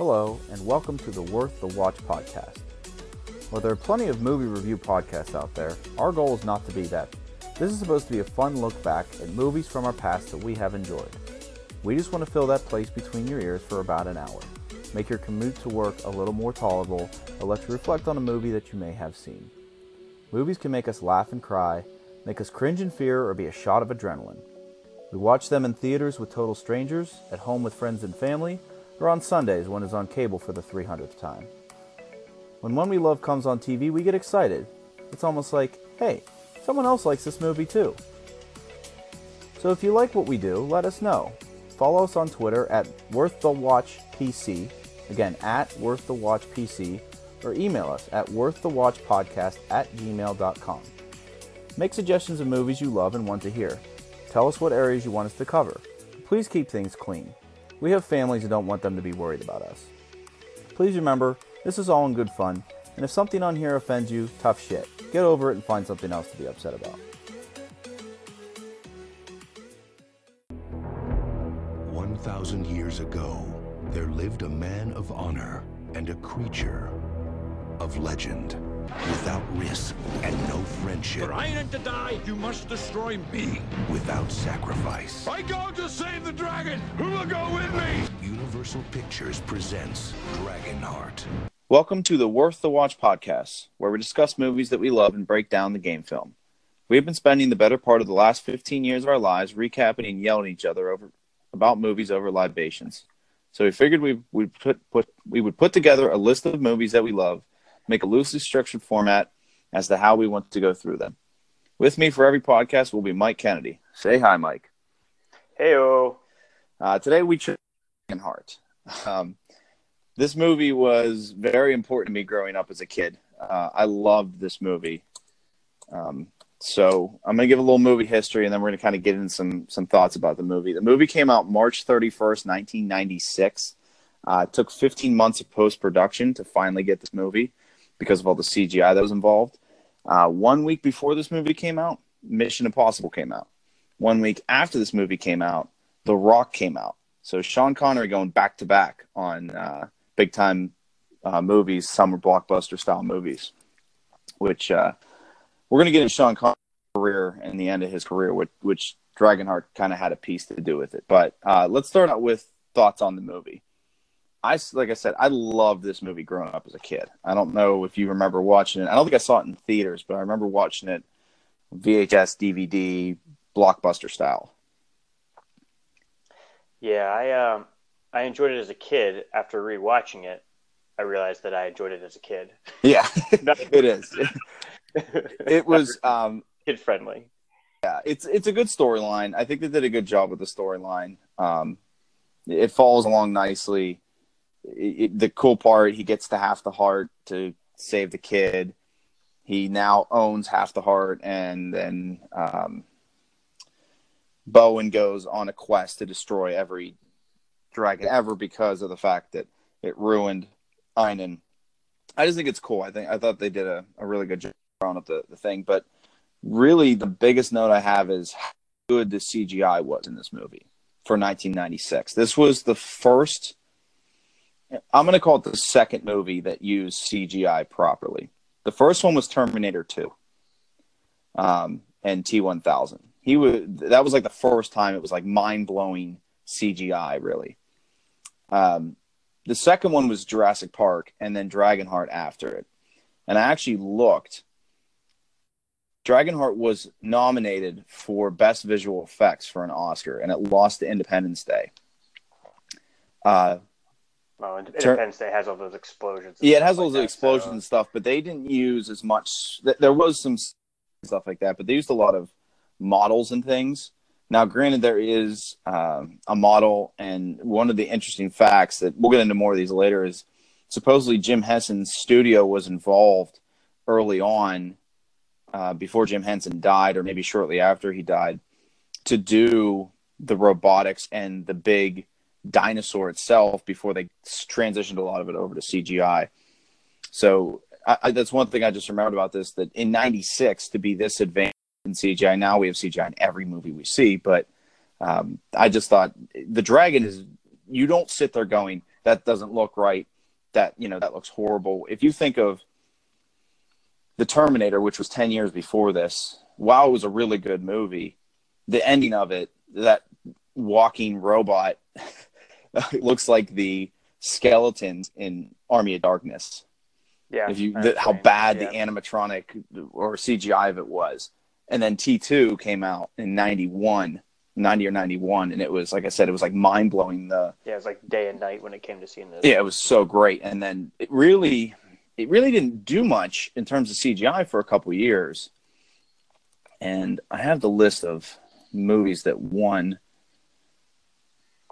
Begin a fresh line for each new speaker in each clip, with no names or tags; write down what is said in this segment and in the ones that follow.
Hello, and welcome to the Worth the Watch podcast. While there are plenty of movie review podcasts out there, our goal is not to be that. This is supposed to be a fun look back at movies from our past that we have enjoyed. We just want to fill that place between your ears for about an hour, make your commute to work a little more tolerable, or let you reflect on a movie that you may have seen. Movies can make us laugh and cry, make us cringe in fear, or be a shot of adrenaline. We watch them in theaters with total strangers, at home with friends and family, or on Sundays when it's on cable for the 300th time. When one we love comes on TV, we get excited. It's almost like, hey, someone else likes this movie too. So if you like what we do, let us know. Follow us on Twitter at WorthTheWatchPC, again, at WorthTheWatchPC, or email us at WorthTheWatchPodcast at gmail.com. Make suggestions of movies you love and want to hear. Tell us what areas you want us to cover. Please keep things clean. We have families and don't want them to be worried about us. Please remember, this is all in good fun, and if something on here offends you, tough shit. Get over it and find something else to be upset about.
One thousand years ago, there lived a man of honor and a creature of legend. Without risk and no friendship,
For I ain't to die, you must destroy me.
without sacrifice.
I go to save the dragon. Who will go with me?
Universal Pictures presents Dragonheart.
Welcome to the Worth the Watch podcast, where we discuss movies that we love and break down the game film. We have been spending the better part of the last 15 years of our lives recapping and yelling at each other over about movies over libations. So we figured we would put, put we would put together a list of movies that we love, make a loosely structured format as to how we want to go through them. With me for every podcast will be Mike Kennedy. Say hi, Mike.
Heyo.
Uh, today we chose Dragonheart. Um, this movie was very important to me growing up as a kid. Uh, I loved this movie. Um, so I'm going to give a little movie history, and then we're going to kind of get into some some thoughts about the movie. The movie came out March 31st, 1996. Uh, it took 15 months of post production to finally get this movie because of all the CGI that was involved. Uh, one week before this movie came out, Mission Impossible came out. One week after this movie came out, The Rock came out. So Sean Connery going back to back on uh, big time uh, movies, summer blockbuster style movies, which uh, we're going to get into Sean Connery's career and the end of his career, which, which Dragonheart kind of had a piece to do with it. But uh, let's start out with thoughts on the movie. I like I said, I loved this movie growing up as a kid. I don't know if you remember watching it. I don't think I saw it in theaters, but I remember watching it VHS, DVD, blockbuster style.
Yeah, I um I enjoyed it as a kid. After rewatching it, I realized that I enjoyed it as a kid.
Yeah, it is. It was um,
Kid friendly.
yeah, it's it's a good storyline. I think they did a good job with the storyline. Um, it follows along nicely. It, the cool part, he gets to half the heart to save the kid. He now owns half the heart, and then um, Bowen goes on a quest to destroy every dragon ever because of the fact that it ruined Einon. I just think it's cool. I think I thought they did a, a really good job on the, the thing, but really the biggest note I have is how good the CGI was in this movie for 1996. This was the first. I'm going to call it the second movie that used CGI properly. The first one was Terminator 2, um, and T1000. He was that was like the first time it was like mind blowing CGI, really. Um, the second one was Jurassic Park, and then Dragonheart after it. And I actually looked. Dragonheart was nominated for Best Visual Effects for an Oscar, and it lost to Independence Day. Uh,
Well, Ind-
Sure.
Independence Day has all those explosions.
yeah, it has all the
that,
explosions
so-
and stuff, but they didn't use as much. There was some stuff like that, but they used a lot of models and things. Now, granted, there is um, a model, and one of the interesting facts that we'll get into more of these later is supposedly Jim Henson's studio was involved early on, uh, before Jim Henson died, or maybe shortly after he died, to do the robotics and the big dinosaur itself before they transitioned a lot of it over to CGI. So I, I, that's one thing I just remembered about this that in '96 to be this advanced in CGI. Now we have CGI in every movie we see, but um, I just thought the dragon is you don't sit there going, that doesn't look right. That you know that looks horrible. If you think of the Terminator, which was ten years before this, while it was a really good movie, the ending of it, that walking robot looks like the skeletons in Army of Darkness.
Yeah.
If you the, how bad
Yeah.
the animatronic or CGI of it was. And then T2 came out in 91, 90 or 91 and it was like I said it was like mind-blowing the
Yeah, it was like day and night when it came to seeing this.
yeah, it was so great. And then it really, it really didn't do much in terms of CGI for a couple years. And I have the list of movies that won.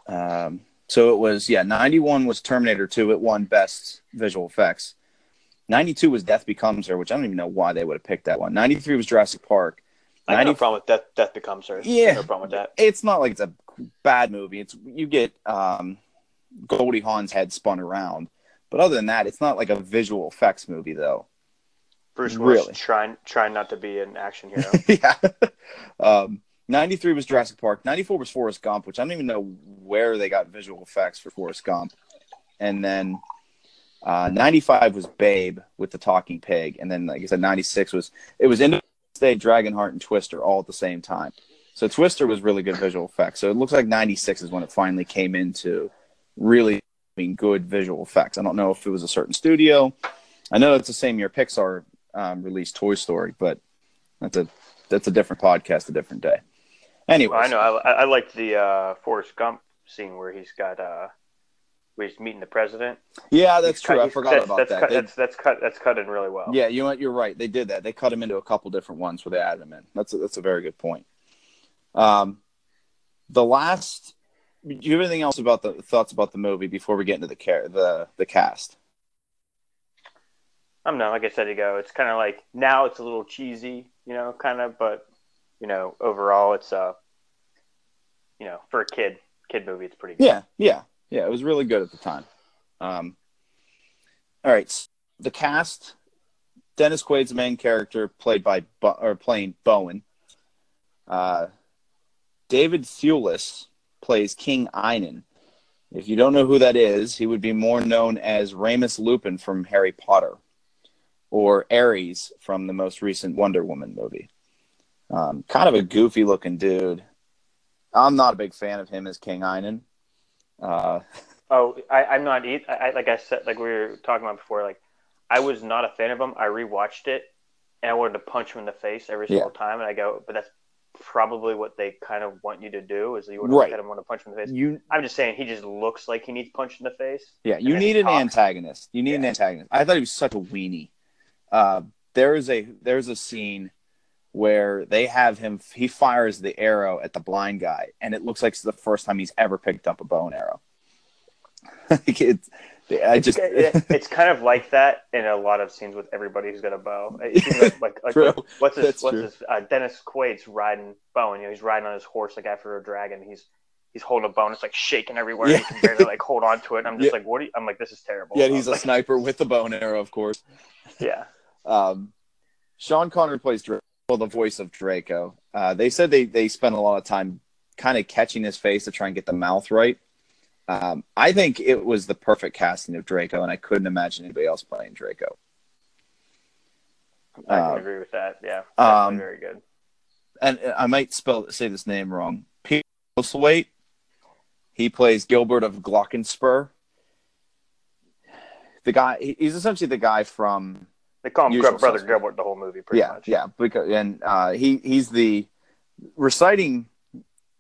Um, so it was yeah, ninety one was Terminator two. It won best visual effects. Ninety two was Death Becomes Her, which I don't even know why they would have picked that one. Ninety three was Jurassic Park.
I have no
90
problem with Death, Death Becomes Her.
Yeah.
No problem with that.
it's not like it's a bad movie. It's you get um, Goldie Hawn's head spun around, but other than that, it's not like a visual effects movie though.
Bruce Willis
Really?
trying trying not to be an action hero.
yeah. Um, 93 was Jurassic Park. 94 was Forrest Gump, which I don't even know where they got visual effects for Forrest Gump. And then uh, 95 was Babe with the talking pig. And then, like I said, 96 was it was Independence Day, Dragonheart, and Twister all at the same time. So Twister was really good visual effects. So it looks like 96 is when it finally came into really being good visual effects. I don't know if it was a certain studio. I know it's the same year Pixar um, released Toy Story, but that's a that's a different podcast, a different day. Anyway,
I know. I, I liked the uh, Forrest Gump scene where he's got uh, where he's meeting the president.
Yeah, that's
He's
true.
cut-
I forgot
cut-
about
that's
that.
Cut,
They-
that's that's cut. That's cut in really well.
yeah, you know what? You're right. They did that. They cut him into a couple different ones where they added him in. That's a, that's a very good point. Um, the last. Do you have anything else about the thoughts about the movie before we get into the care the the cast?
I don't know. Like I said ago, it's kind of like now it's a little cheesy, you know, kind of, but you know, overall, it's uh, you know, for a kid kid movie, it's pretty good.
Yeah, yeah, yeah. It was really good at the time. Um, all right, the cast: Dennis Quaid's main character, played by Bo- or playing Bowen. Uh, David Thewlis plays King Einon. If you don't know who that is, he would be more known as Remus Lupin from Harry Potter, or Ares from the most recent Wonder Woman movie. Um, kind of a goofy looking dude. I'm not a big fan of him as King Einon. Uh,
Oh, I, I'm not. I, I like I said, like we were talking about before. Like I was not a fan of him. I rewatched it, and I wanted to punch him in the face every single time. And I go, but that's probably what they kind of want you to do. Is you want to
Right.
look at him, want to punch him in the face.
you
I'm just saying, he just looks like he needs punched in the face.
Yeah, you need an
talks.
antagonist. You need an antagonist. I thought he was such a weenie. Uh, there is a there's a scene where they have him. He fires the arrow at the blind guy, and it looks like it's the first time he's ever picked up a bow and arrow. It's, I just
It- it's kind of like that in a lot of scenes with everybody who's got a bow. Like, like, like
True.
what's his
That's
what's
true.
his uh, Dennis Quaid's riding bow, and you know he's riding on his horse like after a dragon. He's he's holding a bow, and it's like shaking everywhere.
Yeah.
He can barely like hold on to it. And I'm just
Yeah.
like, what? Are you? I'm like, this is terrible.
yeah, he's a
Like,
sniper with the bow and arrow, of course.
yeah.
Um, Sean Connery plays Draco, the voice of Draco. Uh, they said they they spent a lot of time kind of catching his face to try and get the mouth right. Um, I think it was the perfect casting of Draco, and I couldn't imagine anybody else playing Draco.
I can
Uh,
agree with that. Yeah,
um,
very good.
And I might spell say this name wrong. Peter Postlethwaite. He plays Gilbert of Glockenspur. The guy, he's essentially the guy from
They call him Grub Brother. Gilbert the whole movie, pretty
yeah,
much.
yeah. Because and uh, he he's the reciting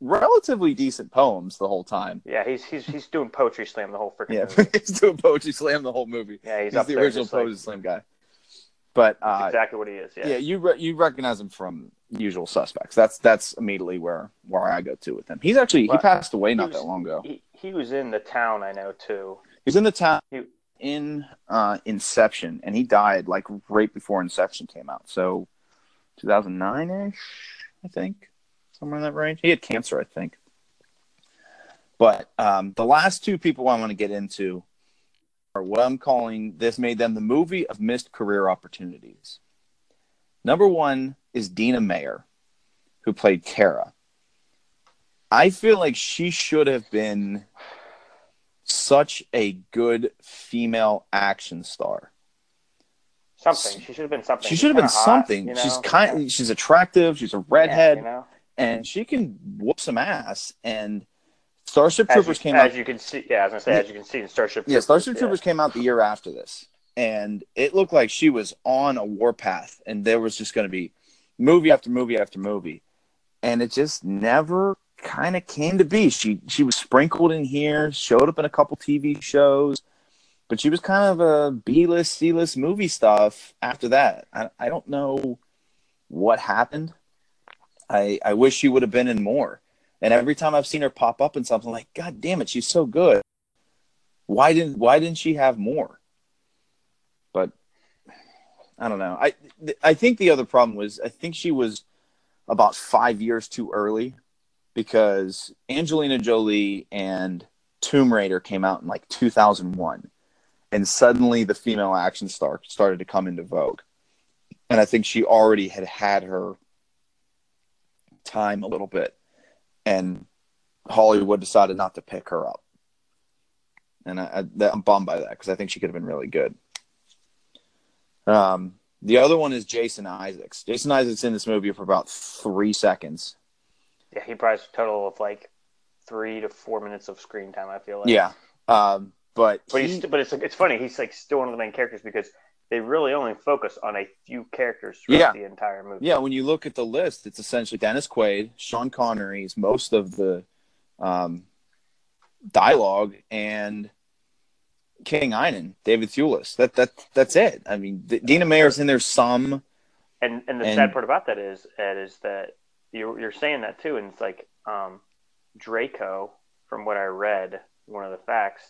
relatively decent poems the whole time.
Yeah, he's he's he's doing poetry slam the whole freaking
Yeah,
movie.
he's doing poetry slam the whole movie.
Yeah, he's,
He's, the original
just like-
poetry slam guy. But uh,
exactly what he is.
yeah,
Yeah.
you re- you recognize him from Usual Suspects. That's that's immediately where where I go to with him. He's actually
Well,
he passed away not
was-
that long ago.
He he was in the town I know too.
He's in the town
He-
in uh, Inception, and he died like right before Inception came out. So 2009 ish, I think, somewhere in that range. He had cancer, I think. But um, the last two people I want to get into are what I'm calling this made them the movie of missed career opportunities. Number one is Dina Meyer, who played Kara. I feel like she should have been such a good female action star.
Something. She should have been something.
She should have been
hot,
something.
you know?
She's kind. She's attractive. She's a redhead,
Yeah, you know?
and she can whoop some ass. And Starship Troopers
you,
came
as
out.
As you can see, yeah, as I was gonna say, as you can see in Starship.
Yeah, Starship
yeah.
Troopers came out the year after this, and it looked like she was on a warpath, and there was just going to be movie after movie after movie, and it just never kind of came to be. She she was sprinkled in here, showed up in a couple TV shows, but she was kind of a B list, C list movie stuff after that. I, I don't know what happened. I I wish she would have been in more. And every time I've seen her pop up in something, I'm like, God damn it, she's so good. Why didn't Why didn't she have more? But I don't know. I I think the other problem was I think she was about five years too early because Angelina Jolie and Tomb Raider came out in like 2001, and suddenly the female action star started to come into vogue, and I think she already had had her time a little bit, and Hollywood decided not to pick her up, and I, I'm bummed by that because I think she could have been really good. Um, the other one is Jason Isaacs. Jason Isaacs in this movie for about three seconds.
Yeah, he probably has a total of like three to four minutes of screen time. I feel like.
Yeah, um, but
But
he-
he's but it's it's funny. He's like still one of the main characters because they really only focus on a few characters throughout
Yeah.
the entire movie.
Yeah, when you look at the list, it's essentially Dennis Quaid, Sean Connery's most of the um, dialogue, and King Einon, David Thewlis. That that that's it. I mean, D- Dina Meyer's in there some.
And and the
And-
sad part about that is Ed is that you're you're saying that too, and it's like um, Draco, from what I read, one of the facts,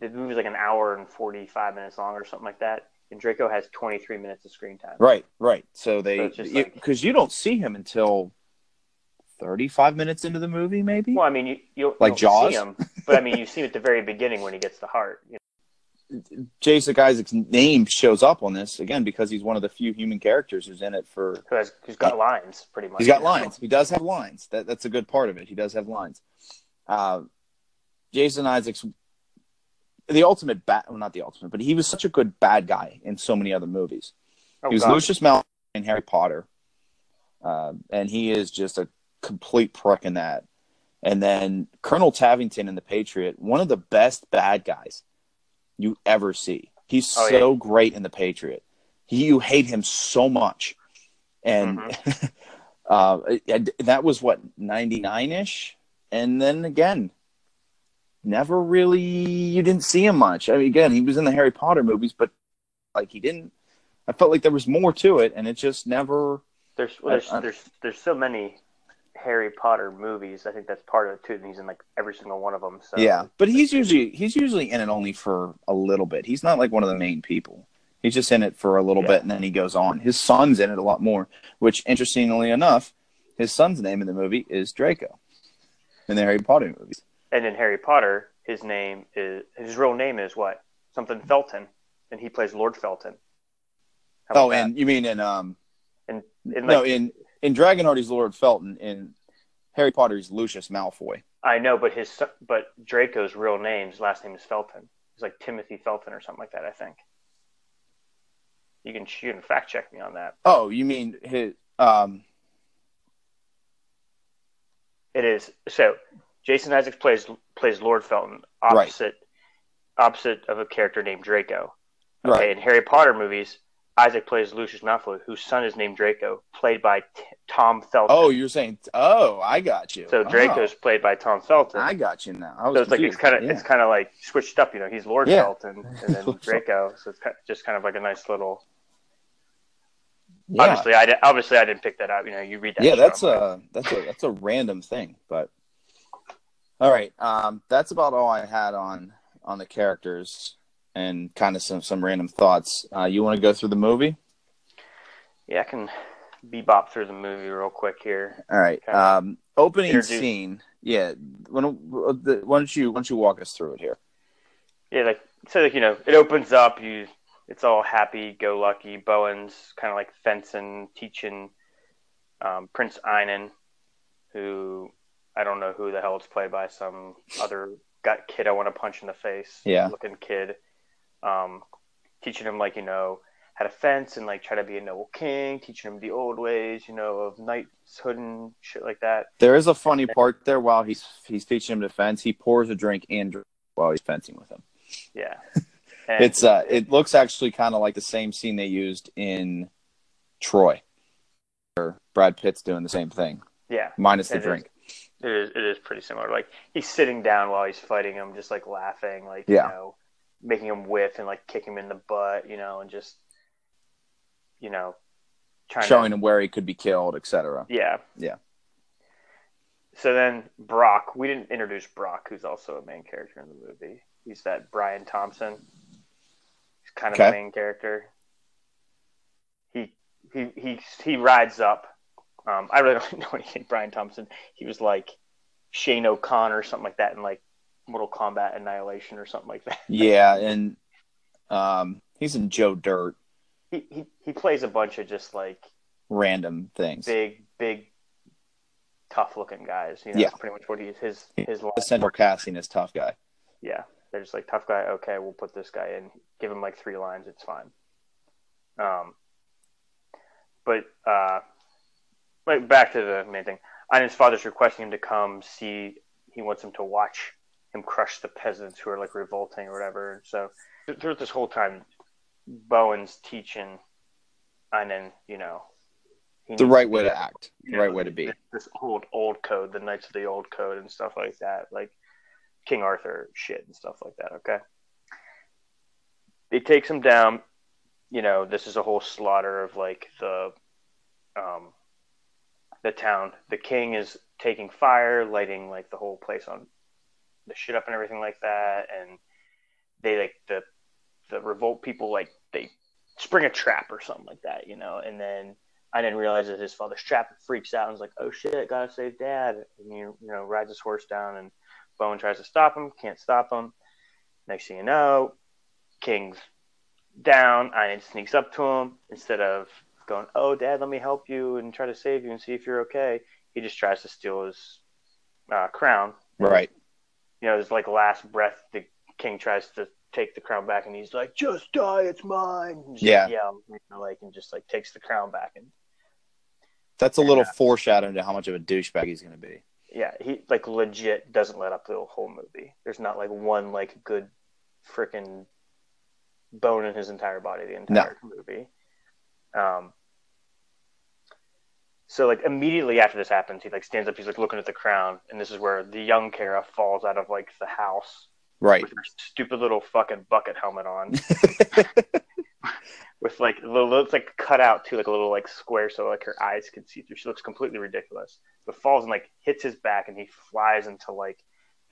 the movie's like an hour and forty five minutes long or something like that, and Draco has twenty three minutes of screen time.
Right, right. So
So
they because
like-
you don't see him until thirty-five minutes into the movie, maybe.
Well, I mean, you you
Like Jaws?
see him, but I mean, you see him at the very beginning when he gets the heart. You
Jason Isaac's name shows up on this again because he's one of the few human characters who's in it for
who has who's got lines pretty much.
He's got lines. He does have lines. That that's a good part of it. He does have lines. Uh, Jason Isaacs, the ultimate bad, well, not the ultimate, but he was such a good bad guy in so many other movies.
Oh,
he was
God.
Lucius Malfoy in Harry Potter, uh, and he is just a complete prick in that. And then Colonel Tavington in The Patriot, one of the best bad guys you ever see. He's
Oh,
so great in The Patriot. He, you hate him so much, and
Mm-hmm.
uh, it- that was what ninety nine ish, and then again, never really you didn't see him much. I mean, again, he was in the Harry Potter movies, but like he didn't. I felt like there was more to it, and it just never.
There's well, there's,
I- I-
there's there's so many Harry Potter movies. I think that's part of it too. And he's in like every single one of them. So
yeah, but he's usually he's usually in it only for a little bit. He's not like one of the main people. He's just in it for a little
Yeah.
bit, and then he goes on. His son's in it a lot more. Which, interestingly enough, his son's name in the movie is Draco, in the Harry Potter movies.
And in Harry Potter, his name is his real name is what something Felton, and he plays Lord Felton.
Oh, and you mean in um
in and
no in in Dragonheart he's Lord Felton. In Harry Potter he's Lucius Malfoy.
I know, but his but Draco's real name, his last name is Felton. It's like Timothy Felton or something like that. I think. You can you can fact check me on that.
Oh, you mean his um
It is so. Jason Isaacs plays plays Lord Felton,
Right.
opposite opposite of a character named Draco. Okay,
right?
in Harry Potter movies, Isaac plays Lucius Malfoy, whose son is named Draco, played by T- Tom Felton.
Oh, you're saying oh, I got you.
so Draco's played by Tom Felton.
Oh, I got you now. I was
so it's like it's kind of
Yeah.
it's kind of like switched up. You know, he's Lord
Yeah.
Felton and then Draco. So it's just kind of like a nice little.
yeah.
Obviously, I did, obviously I didn't pick that up. You know, you read that.
yeah, that's a that's a that's a random thing, but all right. Um, that's about all I had on on the characters and kind of some some random thoughts. Uh, you want to go through the movie?
yeah. I can bebop through the movie real quick here.
All right. Um, opening
Introduce-
scene. Yeah. Why don't, why don't you why don't you walk us through it here?
Yeah, like so, like you know, it opens up. You, it's all happy go lucky. Bowen's kind of like fencing, teaching um, Prince Einon, who I don't know who the hell it's played by, some other got kid I want to punch in the face.
Yeah.
Looking kid. Um, teaching him like, you know, how to fence and like try to be a noble king, teaching him the old ways, you know, of knighthood and shit like that.
There is a funny part there while he's he's teaching him to fence. He pours a drink and drink while he's fencing with him.
Yeah. And
It's uh, it looks actually kind of like the same scene they used in Troy. Where Brad Pitt's doing the same thing,
yeah.
minus the
It is.
drink.
It is it is pretty similar. Like he's sitting down while he's fighting him, just like laughing, like
Yeah.
you know, making him whiff and like kick him in the butt, you know, and just you know, trying
showing
to,
him where he could be killed, etc.
Yeah.
Yeah.
So then Brock, we didn't introduce Brock, who's also a main character in the movie. He's that Brian Thompson. He's kind of
Okay.
the main character. He he he he rides up. Um, I really don't know anything Brian Thompson. He was like Shane O'Connor or something like that in like Mortal Kombat Annihilation or something like that.
Yeah, and um, he's in Joe Dirt,
He he he plays a bunch of just like
random things.
big big tough looking guys. You know,
Yeah.
that's pretty much what he's is. His his line.
Central casting is tough guy.
Yeah, they're just like tough guy. Okay, we'll put this guy in. Give him like three lines. It's fine. Um, but uh, like back to the main thing. And his father's requesting him to come see. He wants him to watch him crush the peasants who are like revolting or whatever. So throughout this whole time, Bowen's teaching, and then you know
The right way to act, the right
know,
way to be.
this- This old old code, the Knights of the Old Code, and stuff like that, like King Arthur shit and stuff like that. Okay, he takes him down. You know, this is a whole slaughter of like the, um, the town. The king is taking fire, lighting like the whole place on the shit up and everything like that, and they like the the revolt people like they spring a trap or something like that, you know, and then I didn't realize that his father's trapped, freaks out, and is like, "Oh shit, gotta save dad!" And you you know rides his horse down, and Bowen tries to stop him, can't stop him. Next thing you know, King's down, and sneaks up to him instead of going, "Oh, dad, let me help you and try to save you and see if you're okay." He just tries to steal his uh, crown.
Right.
You know, his like last breath, the king tries to take the crown back, and he's like, "Just die, it's mine." Just,
Yeah.
yeah, you know, like and just like takes the crown back and
That's a little
Yeah.
foreshadowing to how much of a douchebag he's going to be.
yeah, he like legit doesn't let up the whole movie. There's not like one like good freaking bone in his entire body the entire movie. Um. So like immediately after this happens, he like stands up. He's like looking at the crown, and this is where the young Kara falls out of like the house
Right.
with her stupid little fucking bucket helmet on, with like the little, it's like cut out to like a little like square so like her eyes can see through. She looks completely ridiculous. But falls and like hits his back and he flies into like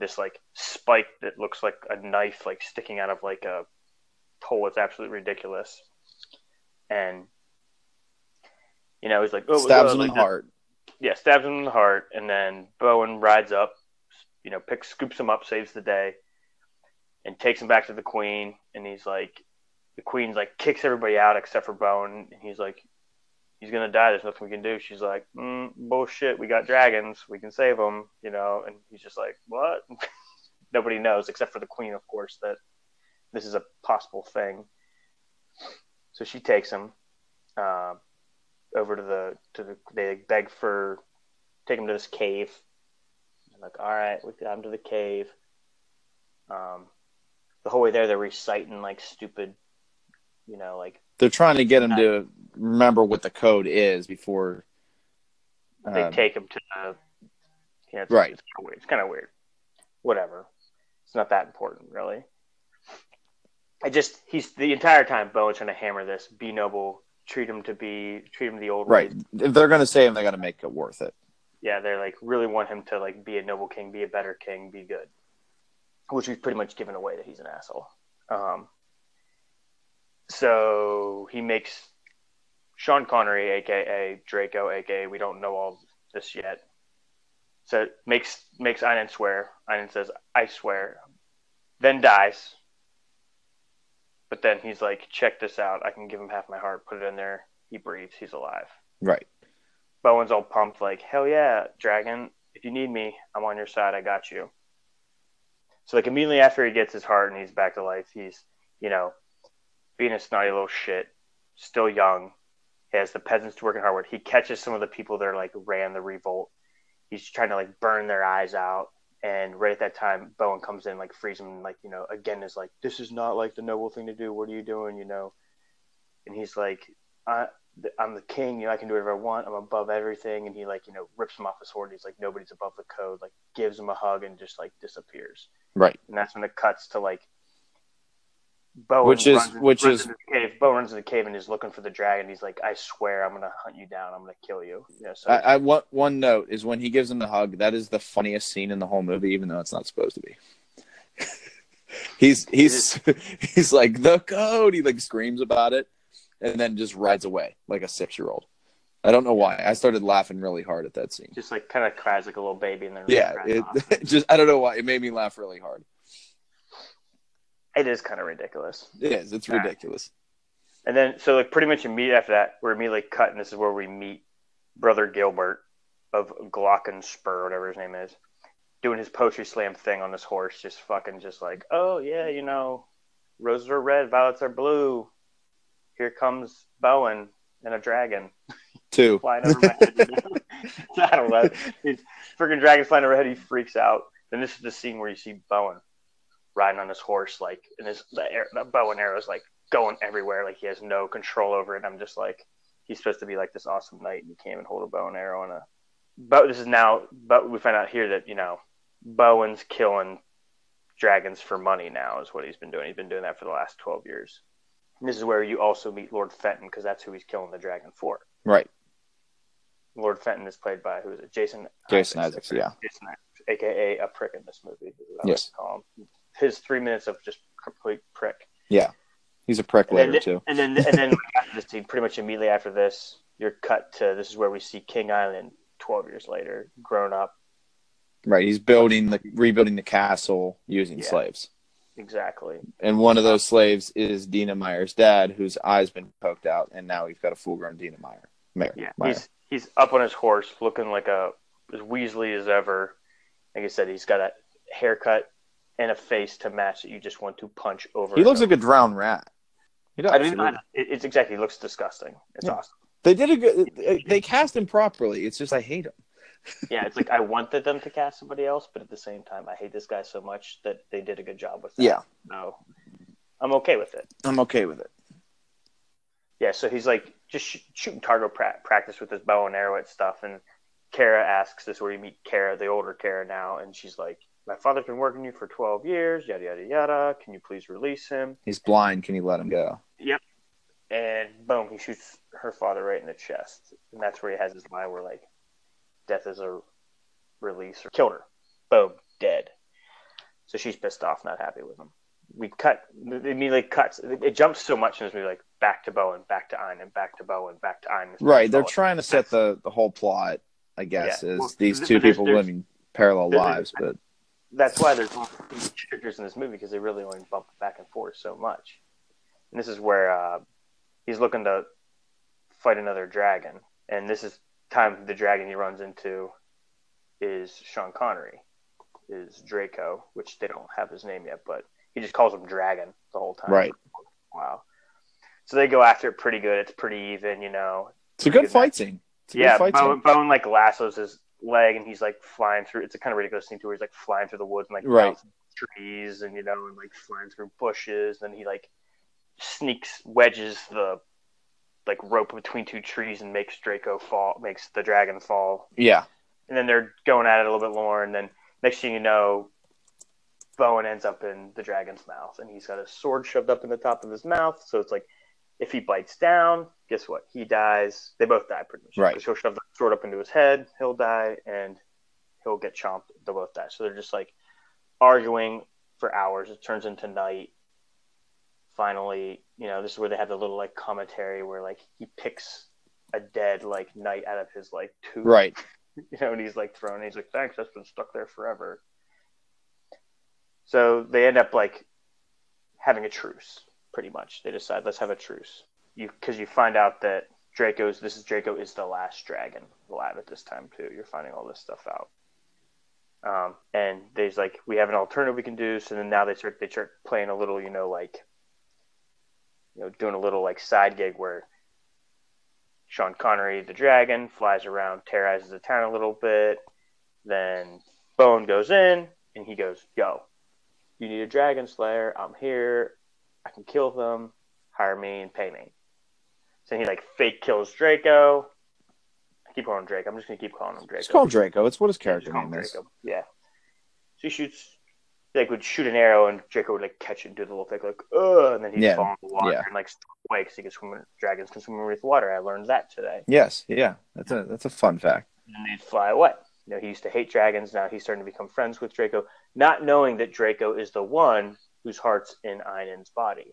this like spike that looks like a knife like sticking out of like a hole. It's absolutely ridiculous. And you know he's like oh
Stabs him in the heart.
yeah, stabs him in the heart, and then Bowen rides up, you know, picks, scoops him up, saves the day, and takes him back to the queen. And he's like, the queen's like kicks everybody out except for Bowen, and he's like, he's gonna die. There's nothing we can do. She's like, mm, bullshit. We got dragons. We can save him, you know. And he's just like, what? Nobody knows except for the queen, of course, that this is a possible thing. So she takes him. Uh, over to the to the they beg for take him to this cave. I'm like, all right, we got him to the cave. Um, the whole way there, they're reciting like stupid, you know, like
They're trying to get him to remember what the code is before.
they
um,
take him to the. Yeah, it's,
Right.
It's kind of weird. It's kind of weird. Whatever. It's not that important, really. I just he's the entire time Bowen's trying to hammer this. Be noble. Treat him to be treat him the old
right.
ways.
If they're going to save him, they got to make it worth it.
yeah, they're like really want him to like be a noble king, be a better king, be good. Which we've pretty much given away that he's an asshole. Um, so he makes Sean Connery, aka Draco, aka we don't know all this yet. So makes makes Einon swear. Einon says, "I swear," then dies. But then he's like, "Check this out. I can give him half my heart. Put it in there. He breathes. He's alive."
Right.
Bowen's all pumped, like, hell yeah, Dragon, if you need me, I'm on your side, I got you. So like immediately after he gets his heart and he's back to life, he's you know being a snotty little shit, still young. He has the peasants to working hard. He catches some of the people that are like ran the revolt. He's trying to like burn their eyes out. And right at that time, Bowen comes in, like frees him, like you know, again is like, "This is not like the noble thing to do. What are you doing?" You know, and he's like, I, "I'm the king. You know, I can do whatever I want. I'm above everything." And he like, you know, rips him off his sword. He's like, "Nobody's above the code." Like, gives him a hug and just like disappears.
Right.
And that's when it cuts to like Bowen
Which is- which is-
into the cave. Bowen runs into the cave and is looking for the dragon. He's like, "I swear, I'm gonna hunt you down. I'm gonna kill you." Know, so
I, I want one note is when he gives him the hug. That is the funniest scene in the whole movie, even though it's not supposed to be. he's he's he's like the code. He like screams about it, and then just rides away like a six year old. I don't know why. I started laughing really hard at that scene.
just like kind of cries like a little baby, and then
Yeah,
runs
it, just I don't know why. It made me laugh really hard.
it is kind of ridiculous.
It is. It's
Yeah.
ridiculous.
And then, so like pretty much immediately after that, we're immediately cut, and this is where we meet Brother Gilbert of Glockenspur, whatever his name is, doing his poetry slam thing on this horse, just fucking just like, oh yeah, you know, roses are red, violets are blue. Here comes Bowen and a dragon
Two.
flying over my head. I don't know. He's freaking dragon flying overhead. He freaks out. Then this is the scene where you see Bowen riding on his horse, like, and his the, air, the bow and arrow is like going everywhere. Like he has no control over it. I'm just like, he's supposed to be like this awesome knight, and can't even hold a bow and arrow on a. But this is now, but we find out here that you know, Bowen's killing dragons for money now is what he's been doing. He's been doing that for the last 12 years. And this is where you also meet Lord Fenton because that's who he's killing the dragon for.
Right.
Lord Fenton is played by who is it? Jason.
Jason Isaacs, yeah.
Jason Isaacs, aka a prick in this movie. is what I
Yes.
call him. His three minutes of just complete prick.
He's a prick
And
later
then,
too.
and then, and then after this scene, pretty much immediately after this, you're cut to this is where we see King Einon 12 years later, grown up.
Right. He's building the rebuilding the castle using
Yeah.
slaves.
Exactly.
And one of those slaves is Dina Meyer's dad, whose eye's been poked out, and now we've got a full grown Dina Meyer. Meyer.
Yeah.
Meyer.
He's he's up on his horse, looking like a as Weasley as ever. Like I said, he's got a haircut and a face to match that you just want to punch over.
He looks like a drowned rat. He does.
I don't. It, it's exactly. He looks disgusting. It's
Yeah.
awesome.
They did a good. They cast him properly. It's just I hate him.
Yeah, it's like I wanted them to cast somebody else, but at the same time, I hate this guy so much that they did a good job with that.
Yeah.
No, I'm okay with it.
I'm okay with it.
Yeah, so he's like just sh- shooting target pra- practice with his bow and arrow and stuff. And Kara asks this where you meet Kara, the older Kara now, and she's like, "My father's been working you for 12 years. Yada yada yada. Can you please release him?"
He's blind. Can you let him go? Yep.
And boom, he shoots her father right in the chest, and that's where he has his line where like, "Death is a release," or killed her. Boom, dead. So she's pissed off, not happy with him. We cut. It immediately cuts. It, it jumps so much in this movie, like back to Bowen, back to Ein, and back to Bowen, back to Ein.
Right. They're
That's
trying to set the the whole plot. I guess
Yeah.
is
Well,
these two
there's-
people
there's-
living parallel
there's-
lives, but
that's why there's characters in this movie because they really only bump back and forth so much. And this is where uh, he's looking to fight another dragon, and this is time the dragon he runs into is Sean Connery, is Draco, which they don't have his name yet, but he just calls him Dragon the whole time.
Right.
Wow. So they go after it pretty good. It's pretty even, you know.
it's a good
Good
fight scene.
Yeah,
good fight Bowen.
Bowen like lassos his leg, and he's like flying through. It's a kind of ridiculous scene too, where he's like flying through the woods and like
Right.
trees, and you know, and like flying through bushes. And he like sneaks wedges the like rope between two trees and makes Draco fall, makes the dragon fall.
Yeah.
And then they're going at it a little bit more, and then next thing you know, Bowen ends up in the dragon's mouth, and he's got a sword shoved up in the top of his mouth. So it's like, if he bites down, guess what? He dies. They both die pretty much.
Right.
Because he'll shove the sword up into his head, he'll die, and he'll get chomped. They'll both die. So they're just like arguing for hours. It turns into night. Finally, you know, this is where they have the little like commentary where like he picks a dead like knight out of his like tooth
Right.
you know, and he's like thrown. He's like, "Thanks, that's been stuck there forever." So they end up like having a truce, pretty much. They decide, let's have a truce. You because you find out that Draco's this is Draco is the last dragon alive at this time too. You're finding all this stuff out. Um, and there's like we have an alternative we can do. So then now they start they start playing a little, you know, like you know, doing a little like side gig where Sean Connery, the dragon, flies around, terrorizes the town a little bit. Then Bowen goes in and he goes, Yo, you need a dragon slayer. I'm here. I can kill them. Hire me and pay me. So he like fake kills Draco. I keep calling him Drake. I'm just gonna keep calling him Draco.
Just call him Draco. It's what his character name is.
Draco. Yeah. So he shoots, like, would shoot an arrow, and Draco would like catch it and do the little thing, like, ugh, and then he'd
Yeah,
fall in the water
yeah.
and like away because he can swim. Dragons can swim underneath water. I learned that today.
Yes, yeah, that's a that's a fun fact.
And then they'd fly away. You know, he used to hate dragons. Now he's starting to become friends with Draco, not knowing that Draco is the one whose heart's in Einon's body.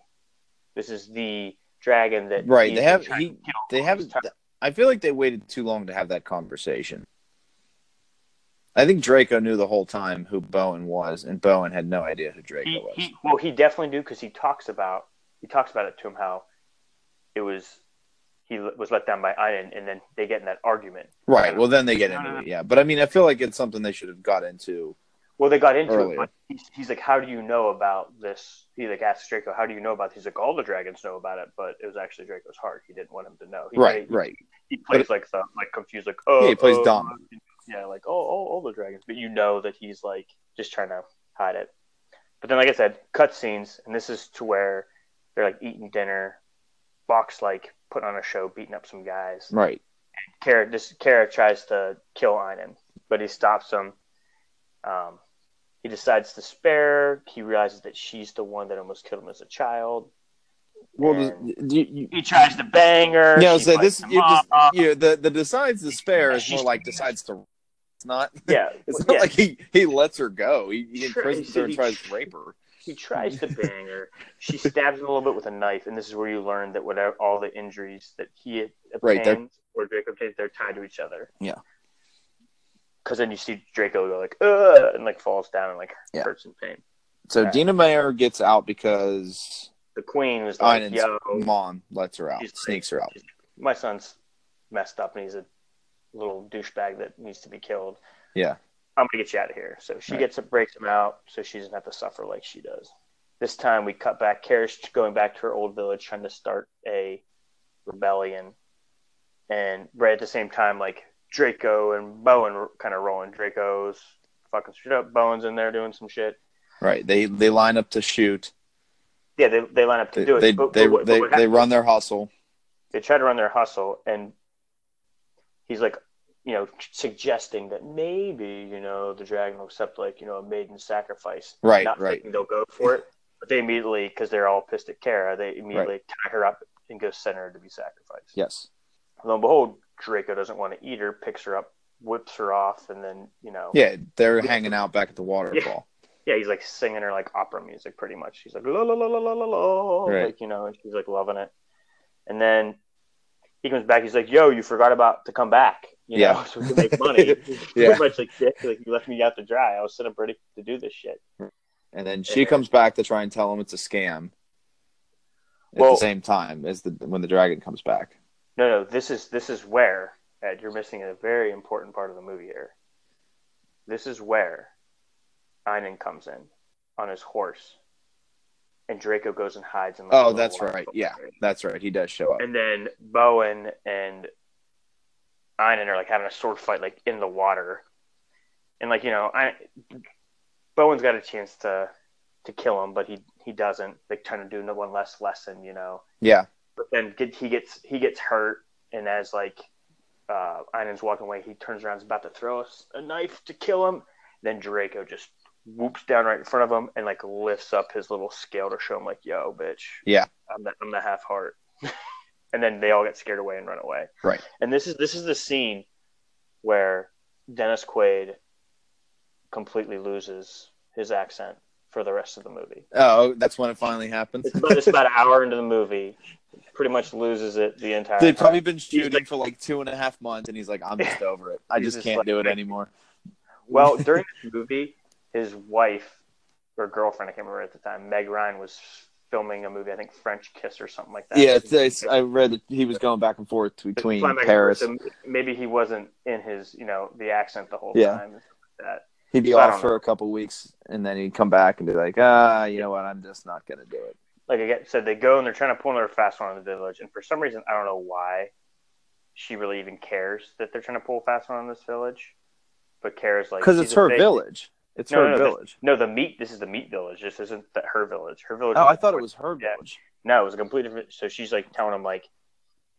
This is the dragon that
Right, they have- he- They have.
this time.
I feel like they waited too long to have that conversation. I think Draco knew the whole time who Bowen was, and Bowen had no idea who Draco
he,
was.
he well he definitely knew because he talks about he talks about it to him how it was he was let down by Einon and then they get in that argument.
right. Well, then they get into it. Yeah, but I mean, I feel like it's something they should have got into.
Well, they got into
Earlier.
it, but he's, he's like, "How do you know about this?" He like asks Draco, "How do you know about?" This? He's like, "All the dragons know about it, but it was actually Draco's heart. He didn't want him to know." He,
Right, right.
He plays like the like confused, like oh,
Yeah, he plays
oh,
dumb.
Yeah, like oh, all, all the dragons, but you know that he's like just trying to hide it. But then, like I said, cutscenes, and this is to where they're like eating dinner, Box like putting on a show, beating up some guys.
Right.
Kara this Kara tries to kill Einon, but he stops him. Um, he decides to spare. He realizes that she's the one that almost killed him as a child.
Well,
And
you, you,
he tries to bang her.
yeah,
she
so this you just
up.
you the the decides to spare is more like decides to. It's not.
yeah,
It's
yeah.
not like he he lets her go. He, he
Sure,
imprisons her and
he-
tries to rape her.
he tries to bang her. She stabs him a little bit with a knife, and this is where you learn that whatever all the injuries that he obtains
Right,
or Draco obtains, they're tied to each other.
Yeah.
Because then you see Draco go like, ugh, and like falls down and like
Yeah.
hurts in pain.
So
Right.
Dina Meyer gets out because
The queen was like,
Einon's
yo,
mom lets her out,
She's like-
sneaks her out.
my son's messed up and he's a little douchebag that needs to be killed.
Yeah.
I'm gonna get you out of here. So she
Right.
gets breaks him out so she doesn't have to suffer like she does. This time we cut back. Kara's going back to her old village, trying to start a rebellion, and right at the same time, like Draco and Bowen kind of rolling. Draco's fucking straight up. Bowen's in there doing some shit.
Right. They they line up to shoot.
Yeah, they, they line up to
They
do it.
they
but,
they,
but
they, they run their hustle.
they try to run their hustle and he's like you know suggesting that maybe you know the dragon will accept like you know a maiden sacrifice
Right,
not
right.
they'll go for it but they immediately because they're all pissed at Kara they immediately tie her up and go send her to be sacrificed
Yes.
lo and behold Draco doesn't want to eat her picks her up whips her off and then you know
Yeah, they're hanging out back at the waterfall.
yeah he's like singing her like opera music pretty much she's like la la la la la la la
Right.
like you know and she's like loving it and then he comes back he's like yo you forgot about to come back you
Yeah.
know so we can make money
Yeah.
pretty much like dick like you left me out to dry I was sitting ready to do this shit
And then she comes back to try and tell him it's a scam. At
Well-
the same time as the when the dragon comes back.
No no this is this is where Ed, you're missing a very important part of the movie here this is where Einon comes in on his horse and Draco goes and hides in a
Oh, that's right. Yeah, that's right. He does show up.
and then Bowen and Einon are like having a sword fight like in the water, and like you know, I Bowen's got a chance to to kill him, but he he doesn't. Like trying to do one less lesson, you know.
Yeah.
But then get, he gets he gets hurt, and as like uh, Einon's walking away, he turns around, is about to throw us a knife to kill him. Then Draco just whoops down right in front of him and like lifts up his little scale to show him like, "Yo, bitch,
Yeah.
I'm the I'm the half heart." and then they all get scared away and run away.
Right.
And this is this is the scene where Dennis Quaid completely loses his accent for the rest of the movie.
Oh, that's when it finally happens.
It's about, it's about an hour into the movie. Pretty much loses it the entire time.
They've probably been shooting
like-
for like two and a half months, and he's like, "I'm just over it. I just can't
like-
do it anymore."
Well, during this movie, his wife or girlfriend, I can't remember at the time, Meg Ryan was filming a movie, I think French Kiss or something like that.
Yeah, it's, it's, I read that he was going back and forth between
Flying back and
Paris.
forth, so maybe he wasn't in his, you know, the accent the whole
Yeah.
time like that.
He'd be
So
off for
know.
a couple weeks, and then he'd come back and be like, ah, you know what? I'm just not gonna do it.
like I get said, they go and they're trying to pull another fast one on the village, and for some reason, I don't know why she really even cares that they're trying to pull a fast one on this village, but cares like
Because it's her
big-
village. It's
No,
her
no,
village.
No, the meat. This is the meat village. This isn't the, her village. Her village.
Oh, I thought it was her
Yeah.
village.
No, it was a complete different. So she's like telling him like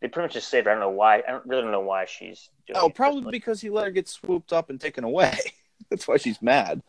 they pretty much just saved her. I don't know why. I don't really don't know why she's. Doing
Oh, probably because he let her get swooped up and taken away. That's why she's mad.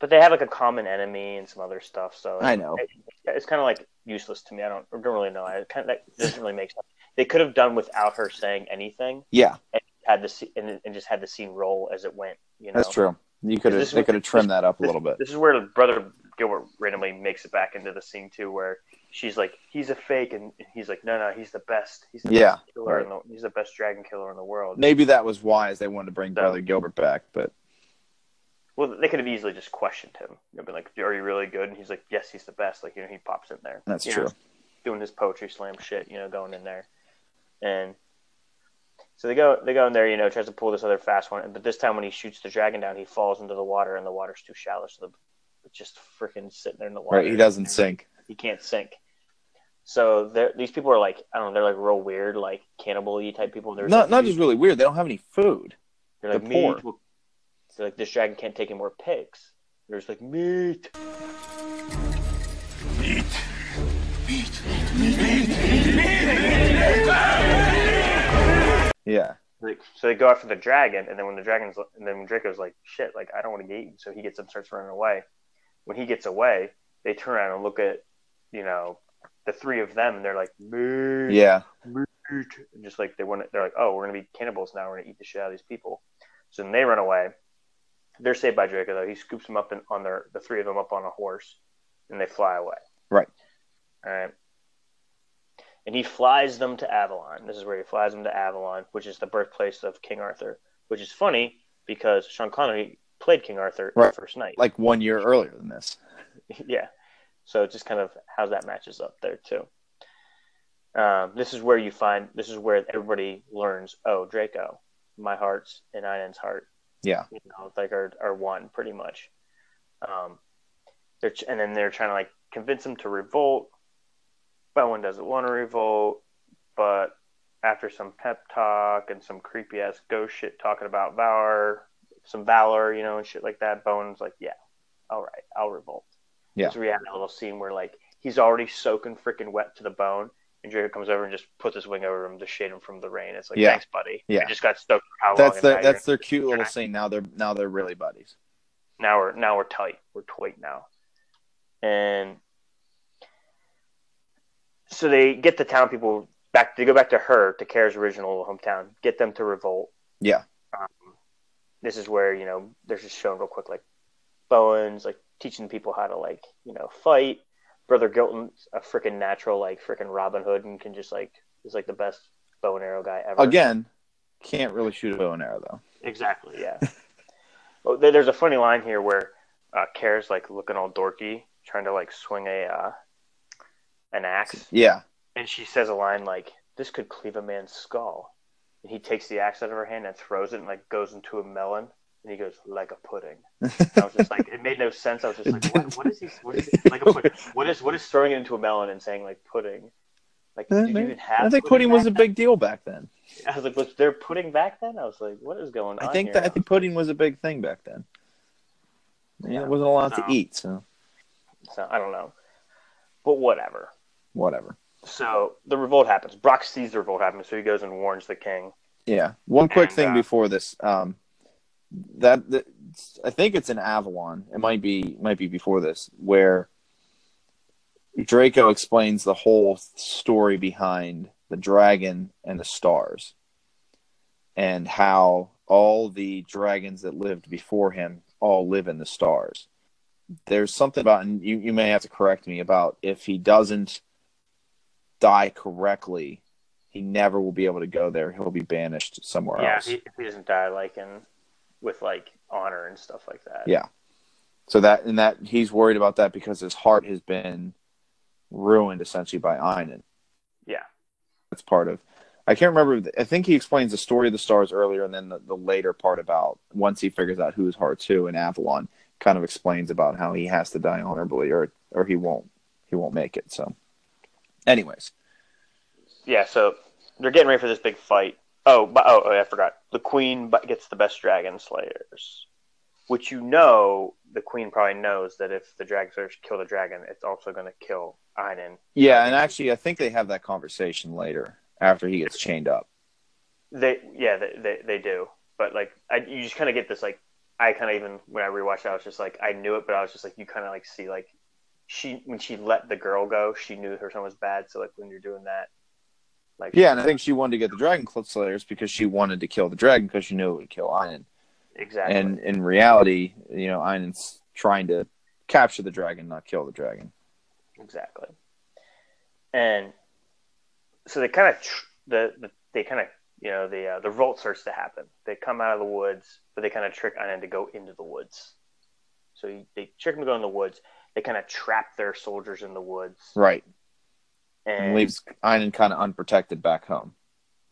But they have like a common enemy and some other stuff. So
I know.
it- it's kind of like useless to me. I don't, I don't really know. I kind of that doesn't really make sense. They could have done without her saying anything.
Yeah,
and had the and, and just had the scene roll as it went. You know,
that's true. You could have. They could have trimmed
this-
that up a
This,
little bit.
this is where brother Gilbert randomly makes it back into the scene too, where she's like, "He's a fake," and he's like, "No, no, he's the best. He's the
Yeah,
best killer
right.
in the, he's the best dragon killer in the world."
Maybe that was wise. They wanted to bring
So-
Brother Gilbert back, but
Well, they could have easily just questioned him. They'd be like, "Are you really good?" And he's like, "Yes, he's the best." Like you know, he pops in there.
that's
You
true.
know, doing his poetry slam shit, you know, going in there, and so they go they go in there, you know, tries to pull this other fast one, but this time when he shoots the dragon down, he falls into the water, and the water's too shallow, so the it's just freaking sitting there in the water.
Right? He doesn't sink.
He can't sink. So these people are like I don't know, they're like real weird, like cannibal-y type people. They're
Not
like,
not just really weird. They don't have any food.
they're like
poor.
will- So like this dragon can't take any more pigs. They're just like meat. Meat. Meat. Meat. Meat. meat.
Yeah.
Like, so they go after the dragon, and then when the dragon's, and then when Draco's like, "Shit, like I don't want to get eaten," so he gets up, and starts running away. When he gets away, they turn around and look at, you know, the three of them, and they're like, "Meat,
Yeah.
meat," and just like they want, they're like, "Oh, we're gonna be cannibals now. We're gonna eat the shit out of these people." So then they run away. They're saved by Draco though. He scoops them up in, on their, the three of them up on a horse, and they fly away.
Right.
All right. And he flies them to Avalon. This is where he flies them to Avalon, which is the birthplace of King Arthur. Which is funny because Sean Connery played King Arthur in
Right.
the first night.
Like one year earlier than this.
yeah. So just kind of how that matches up there too. Um, this is where you find. This is where everybody learns. Oh, Draco, my heart's and Einon's heart.
Yeah.
You know, like are are one pretty much. Um, they're and then they're trying to like convince him to revolt. Bowen doesn't want to revolt, but after some pep talk and some creepy ass ghost shit talking about valor, some valor, you know, and shit like that, Bowen's like, yeah, all right, I'll revolt.
Yeah.
So we have a little scene where like he's already soaking freaking wet to the bone, and comes over and just puts his wing over him to shade him from the rain. It's like,
Yeah.
thanks, buddy.
Yeah.
I just got how
That's their that's their cute little scene. Now they're now they're really buddies.
now we're now we're tight. We're tight now. And so they get the town people back. They go back to her to Kara's original hometown. Get them to revolt.
Yeah.
Um, this is where you know they're just shown real quick, like Bowen's like teaching people how to like you know fight. Brother Gilton's a freaking natural like freaking Robin Hood and can just like is like the best bow and arrow guy ever.
Again, can't really shoot a bow and arrow though.
Exactly. Yeah. well, there's a funny line here where uh, Kara's like looking all dorky, trying to like swing a uh, an axe,
Yeah.
and she says a line like, "This could cleave a man's skull." And he takes the axe out of her hand and throws it, and like goes into a melon. And he goes like a pudding. I was just like, it made no sense. I was just like, what, what is he? What is it? like a pudding? What is what is throwing it into a melon and saying like pudding? Like, did you even have?
I think pudding was a big deal back then.
I was like, was there pudding back then? I was like, what is going on?
I think
here?
that I think pudding was a big thing back then. Yeah,
Yeah.
it wasn't a lot
No.
to eat, so
So I don't know, but whatever.
whatever.
So the revolt happens. Brock sees the revolt happen, so he goes and warns the king.
Yeah. One quick
And,
thing
uh,
before this. Um, that, that I think it's in Avalon. It might be might be before this, where Draco explains the whole story behind the dragon and the stars, and how all the dragons that lived before him all live in the stars. There's something about, and you, you may have to correct me about if he doesn't die correctly, he never will be able to go there. He'll be banished somewhere
yeah,
else.
he, if he doesn't die like in with like honor and stuff like that.
Yeah. So that and that he's worried about that because his heart has been ruined essentially by Einon.
Yeah.
That's part of. I can't remember. I think he explains the story of the stars earlier, and then the, the later part about once he figures out who's Heart Two and Avalon kind of explains about how he has to die honorably, or or he won't he won't make it. So, anyways,
Yeah, so they're getting ready for this big fight. Oh, but, oh, oh, I forgot. The queen gets the best dragon slayers, which you know the queen probably knows that if the dragon slayers kill the dragon, it's also going to kill Einon.
yeah, and actually, I think they have that conversation later after he gets chained up.
They, yeah, they, they, they do. But like, I, you just kind of get this like, I kind of even when I rewatched, it, I was just like, I knew it, but I was just like, you kind of like see like, she when she let the girl go, she knew her son was bad. So like when you're doing that, like
Yeah, and I think she wanted to get the Dragon Slayers because she wanted to kill the dragon because she knew it would kill Einon.
exactly.
And in reality, you know, Einon's trying to capture the dragon, not kill the dragon.
Exactly. And so they kind of tr- the, the they kind of you know the uh, the revolt starts to happen. They come out of the woods, but they kind of trick Einon to go into the woods. So he, they trick him to go in the woods. They kind of trap their soldiers in the woods,
Right.
And
And leaves Einon kind of unprotected back home.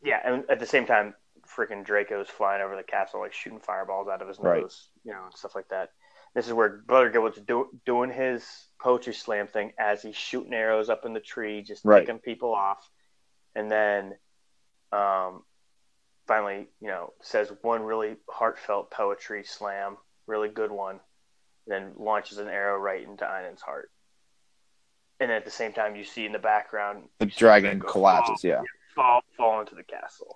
yeah, and at the same time, freaking Draco's flying over the castle, like shooting fireballs out of his nose,
Right.
you know, and stuff like that. This is where Brother Gilbert's do, doing his poetry slam thing as he's shooting arrows up in the tree, just
Right.
picking people off, and then, um, finally, you know, says one really heartfelt poetry slam, really good one, then launches an arrow right into Einon's heart. And at the same time, you see in the background
The dragon collapses,
fall-
yeah.
fall fall into the castle.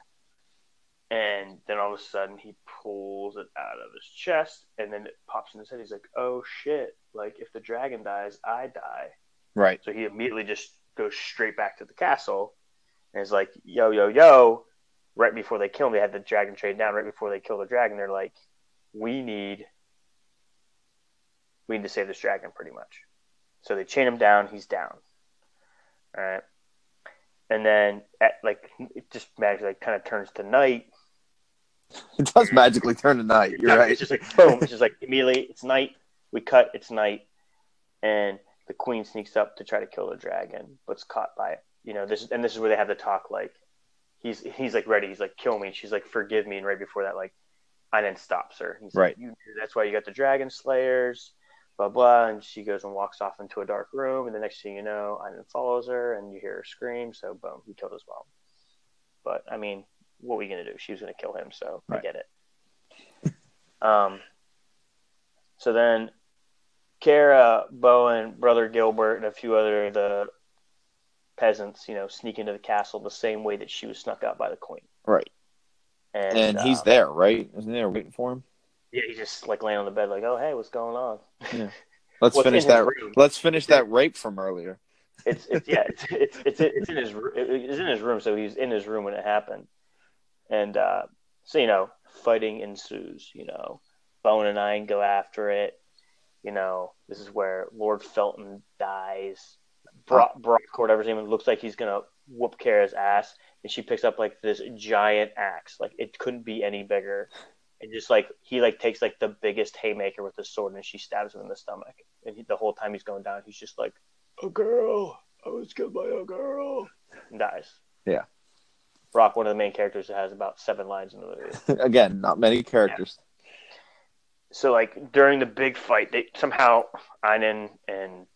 And then all of a sudden he pulls it out of his chest and then it pops in his head. He's like, Oh shit, like if the dragon dies, I die.
Right.
So he immediately just goes straight back to the castle and is like, Yo, yo, yo, right before they kill him, they had the dragon chained down, right before they kill the dragon, they're like, We need we need to save this dragon pretty much. So they chain him down, he's down. All right. And then at like it just magically like, kind of turns to night.
It does magically turn to night. You're
Yeah,
right.
It's just like boom. It's just like immediately it's night. We cut. It's night, and the queen sneaks up to try to kill the dragon, but's caught by it. You know this, and this is where they have the talk. Like he's he's like ready. He's like kill me. She's like forgive me. And right before that, like Einon stops her. He's
Right.
like, you, that's why you got the dragon slayers. Blah blah. And she goes and walks off into a dark room. And the next thing you know, Einon follows her, and you hear her scream. So boom, he killed as well. But I mean, what were we gonna do? She was gonna kill him, so I get it. Um. So then, Kara, Bowen, Brother Gilbert, and a few other the peasants, you know, sneak into the castle the same way that she was snuck out by the queen.
Right.
And,
And he's
um,
there, right? Isn't he there waiting for him?
Yeah, he's just like laying on the bed, like, "Oh, hey, what's going on?"
Let's
Well,
finish that.
room.
Let's finish that rape from earlier.
It's it's yeah, it's it's it's, it's in his it's in his room, so he's in his room when it happened, and uh, so you know, fighting ensues. You know, Bone and I go after it. You know, this is where Lord Felton dies. Brock, Brock or whatever his name looks like he's gonna whoop Kara's ass, and she picks up like this giant axe. Like it couldn't be any bigger. And just like he like takes like the biggest haymaker with his sword, and she stabs him in the stomach. And he, the whole time he's going down, he's just like, "A girl, I was killed by a girl," and dies.
Yeah.
Brock, one of the main characters, that has about seven lines in the movie.
Again, not many characters.
so like during the big fight, they somehow Einon and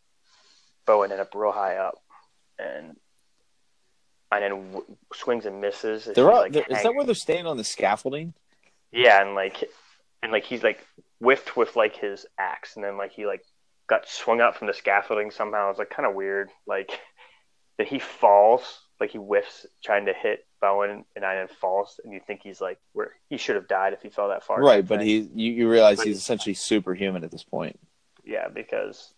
Bowen end up real high up, and Einon w- swings and misses. as
They're all,
like,
is that where they're staying on the scaffolding?
Yeah, and like, and like he's like whiffed with like his axe, and then like he like got swung out from the scaffolding somehow. It's like kind of weird. Like that he falls, like he whiffs trying to hit Bowen, and Einon falls, and you think he's like where he should have died if he fell that far.
Right, but he you, you realize
But
he's
he's-
essentially superhuman at this point.
yeah, because,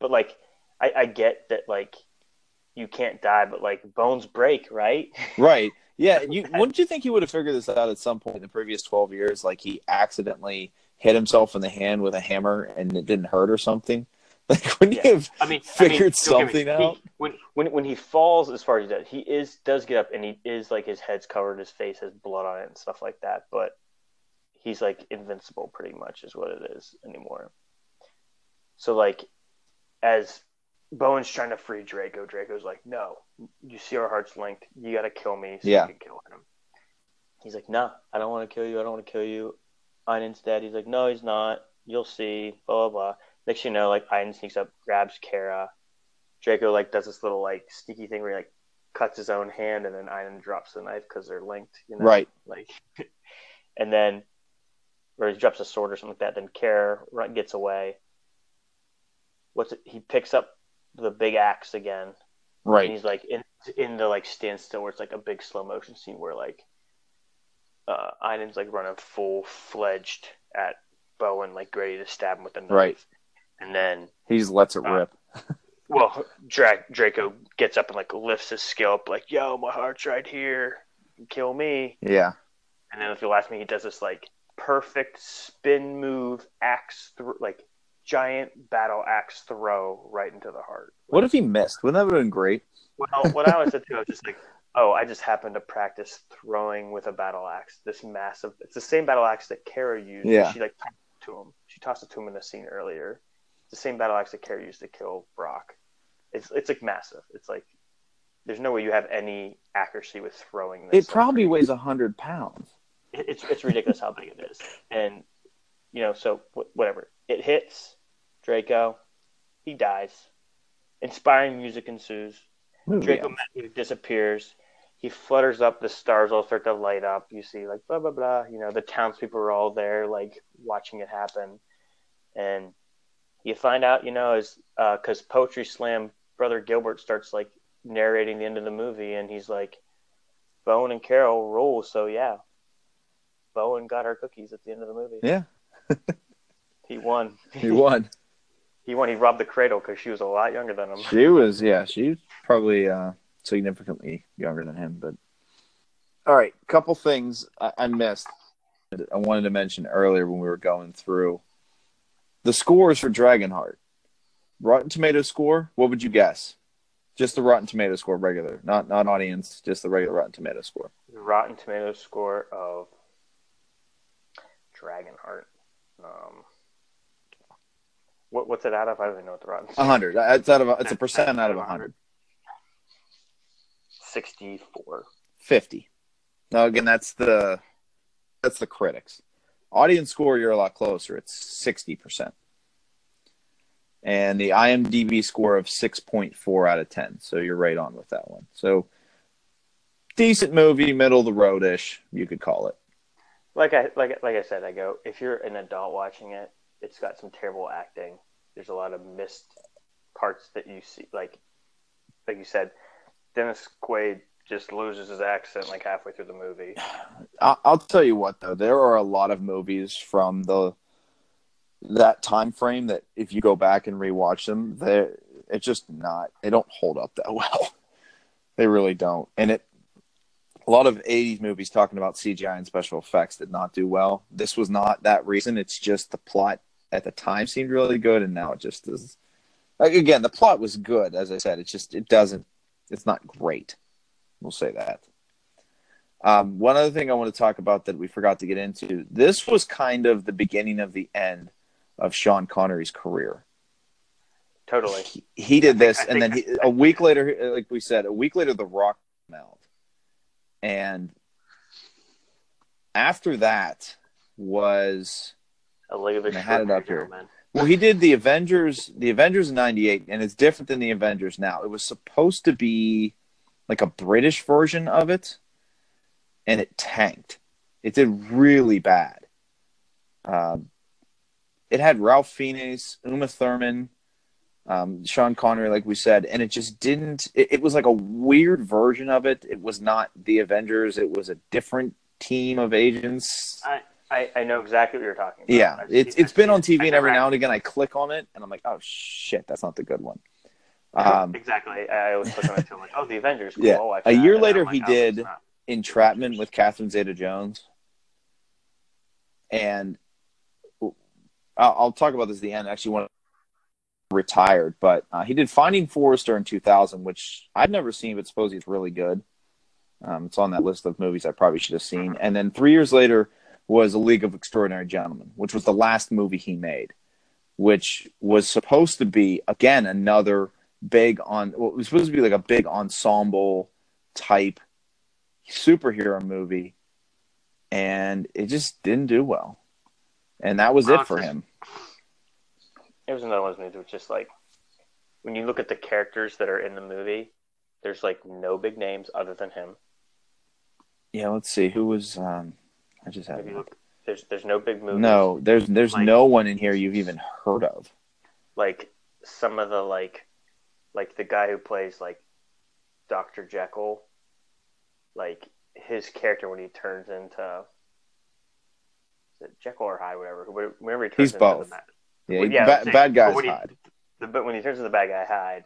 but like I, I get that like you can't die, but like bones break, right?
Right. Yeah. You wouldn't you think he would have figured this out at some point in the previous twelve years? Like he accidentally hit himself in the hand with a hammer and it didn't hurt or something? Like wouldn't
Yeah.
he have
I mean,
figured
I mean, don't me-
something
he-
out?
when when when he falls, as far as he does, he is does get up and he is like his head's covered, his face has blood on it and stuff like that. But he's like invincible, pretty much, is what it is anymore. So like, as Bowen's trying to free Draco. Draco's like, "No, you see our hearts linked. You got to kill me so
Yeah.
you can kill him." He's like, "No, I don't want to kill you. I don't want to kill you." Einon's dead. He's like, "No, he's not. You'll see." Blah blah blah. Next you know, like Einon sneaks up, grabs Kara. Draco like does this little like sneaky thing where he like cuts his own hand, and then Einon drops the knife because they're linked. You know?
Right.
Like, and then, or he drops a sword or something like that. Then Kara gets away. What's it? He picks up the big axe again, and
Right.
he's like in in the like standstill where it's like a big slow motion scene where like uh Einon's like running full fledged at Bowen, like ready to stab him with a knife.
Right.
And then
He just lets it
Uh,
rip.
well Dra- Draco gets up and like lifts his scalp, like, Yo, my heart's right here. Kill me.
Yeah.
And then if you last me he does this like perfect spin move axe through like giant battle axe throw right into the heart.
What if he missed? Wouldn't that have been great?
Well, what I was said too, I was just like, oh, I just happened to practice throwing with a battle axe. This massive, it's the same battle axe that Kara used.
Yeah.
She like tossed it to him. She tossed it to him in the scene earlier. It's the same battle axe that Kara used to kill Brock. It's it's like massive. It's like there's no way you have any accuracy with throwing this.
It probably weighs a hundred pounds.
it- It's it's ridiculous how big it is, and you know, so wh- whatever it hits Draco, he dies. Inspiring music ensues.
Movie
Draco. Matthew disappears. He flutters up. The stars all start to light up. You see, like blah blah blah. You know, the townspeople are all there, like watching it happen, and you find out, you know, is uh, because Poetry Slam brother Gilbert starts like narrating the end of the movie, and he's like, Bowen and Carol rule. So yeah, Bowen got her cookies at the end of the movie.
Yeah.
He won.
He won.
He won. He robbed the cradle because she was a lot younger than him.
She was, yeah, she's probably uh, significantly younger than him. But all right, couple things I, I missed. I wanted to mention earlier when we were going through the scores for Dragonheart. Rotten Tomato score. What would you guess? Just the Rotten Tomato score, regular, not not audience, just the regular Rotten Tomato score.
Rotten Tomato score of Dragonheart. Um, what, what's it out of? I don't even know what the Rotten.
A hundred. It's out of a, it's a percent out of a hundred.
Sixty-four.
50. Now again, that's the that's the critics. Audience score, you're a lot closer. It's 60%. And the IMDb score of 6.4 out of 10. So you're right on with that one. So decent movie, middle of the roadish, you could call it.
Like I like like I said, I go if you're an adult watching it, it's got some terrible acting. There's a lot of missed parts that you see. Like like you said, Dennis Quaid just loses his accent like halfway through the movie.
I'll tell you what though, there are a lot of movies from the that time frame that if you go back and rewatch them, they it's just not they don't hold up that well. they really don't. And it a lot of 80s movies talking about CGI and special effects did not do well. This was not that reason. It's just the plot at the time seemed really good and now it just is like again, the plot was good as I said. It's just it doesn't it's not great. We'll say that. Um, one other thing I want to talk about that we forgot to get into. This was kind of the beginning of the end of Sean Connery's career.
Totally.
He, he did this, and then he, a week later, like we said, a week later, The Rock came out, and after that was
A League of
And I had it up here.
Gentlemen.
well, he did the Avengers, the Avengers in '98, and it's different than the Avengers now. It was supposed to be like a British version of it, and it tanked. It did really bad. Um, it had Ralph Fiennes, Uma Thurman, um, Sean Connery, like we said, and it just didn't. It, it was like a weird version of it. It was not the Avengers. It was a different team of agents.
I, I, I know exactly what you're talking about.
Yeah,
I've
it's
seen-
it's been on. TV, and every now and again I click on it, and I'm like, oh shit, that's not the good one. Um,
exactly. I always click on it too. I'm like, oh, the Avengers. Cool.
Yeah.
I'll watch
A year later,
like,
he
oh,
did- Entrapment with Catherine Zeta-Jones, and I'll, I'll talk about this at the end. Actually, when retired, but uh, he did Finding Forrester in 2000, which I've never seen, but suppose it's really good. Um, it's on that list of movies I probably should have seen. And then three years later was A League of Extraordinary Gentlemen, which was the last movie he made, which was supposed to be again another big on. Well, it was supposed to be like a big ensemble type superhero movie, and it just didn't do well. And that was it for him.
It was another one of those movies which just like when you look at the characters that are in the movie, there's like no big names other than him.
Yeah, let's see who was. Um, I just
If you look, there's there's no big movies.
no. There's there's
Like-
no one in here you've even heard of.
like some of the like like the guy who plays like Dr. Jekyll, like his character when he turns into is it Jekyll or Hyde, whatever. wh- Whenever he turns
He's
into
both.
The, bad-
Yeah,
yeah,
ba- bad
but
guys
when he-
hide.
the, but when he turns into the bad guy Hyde,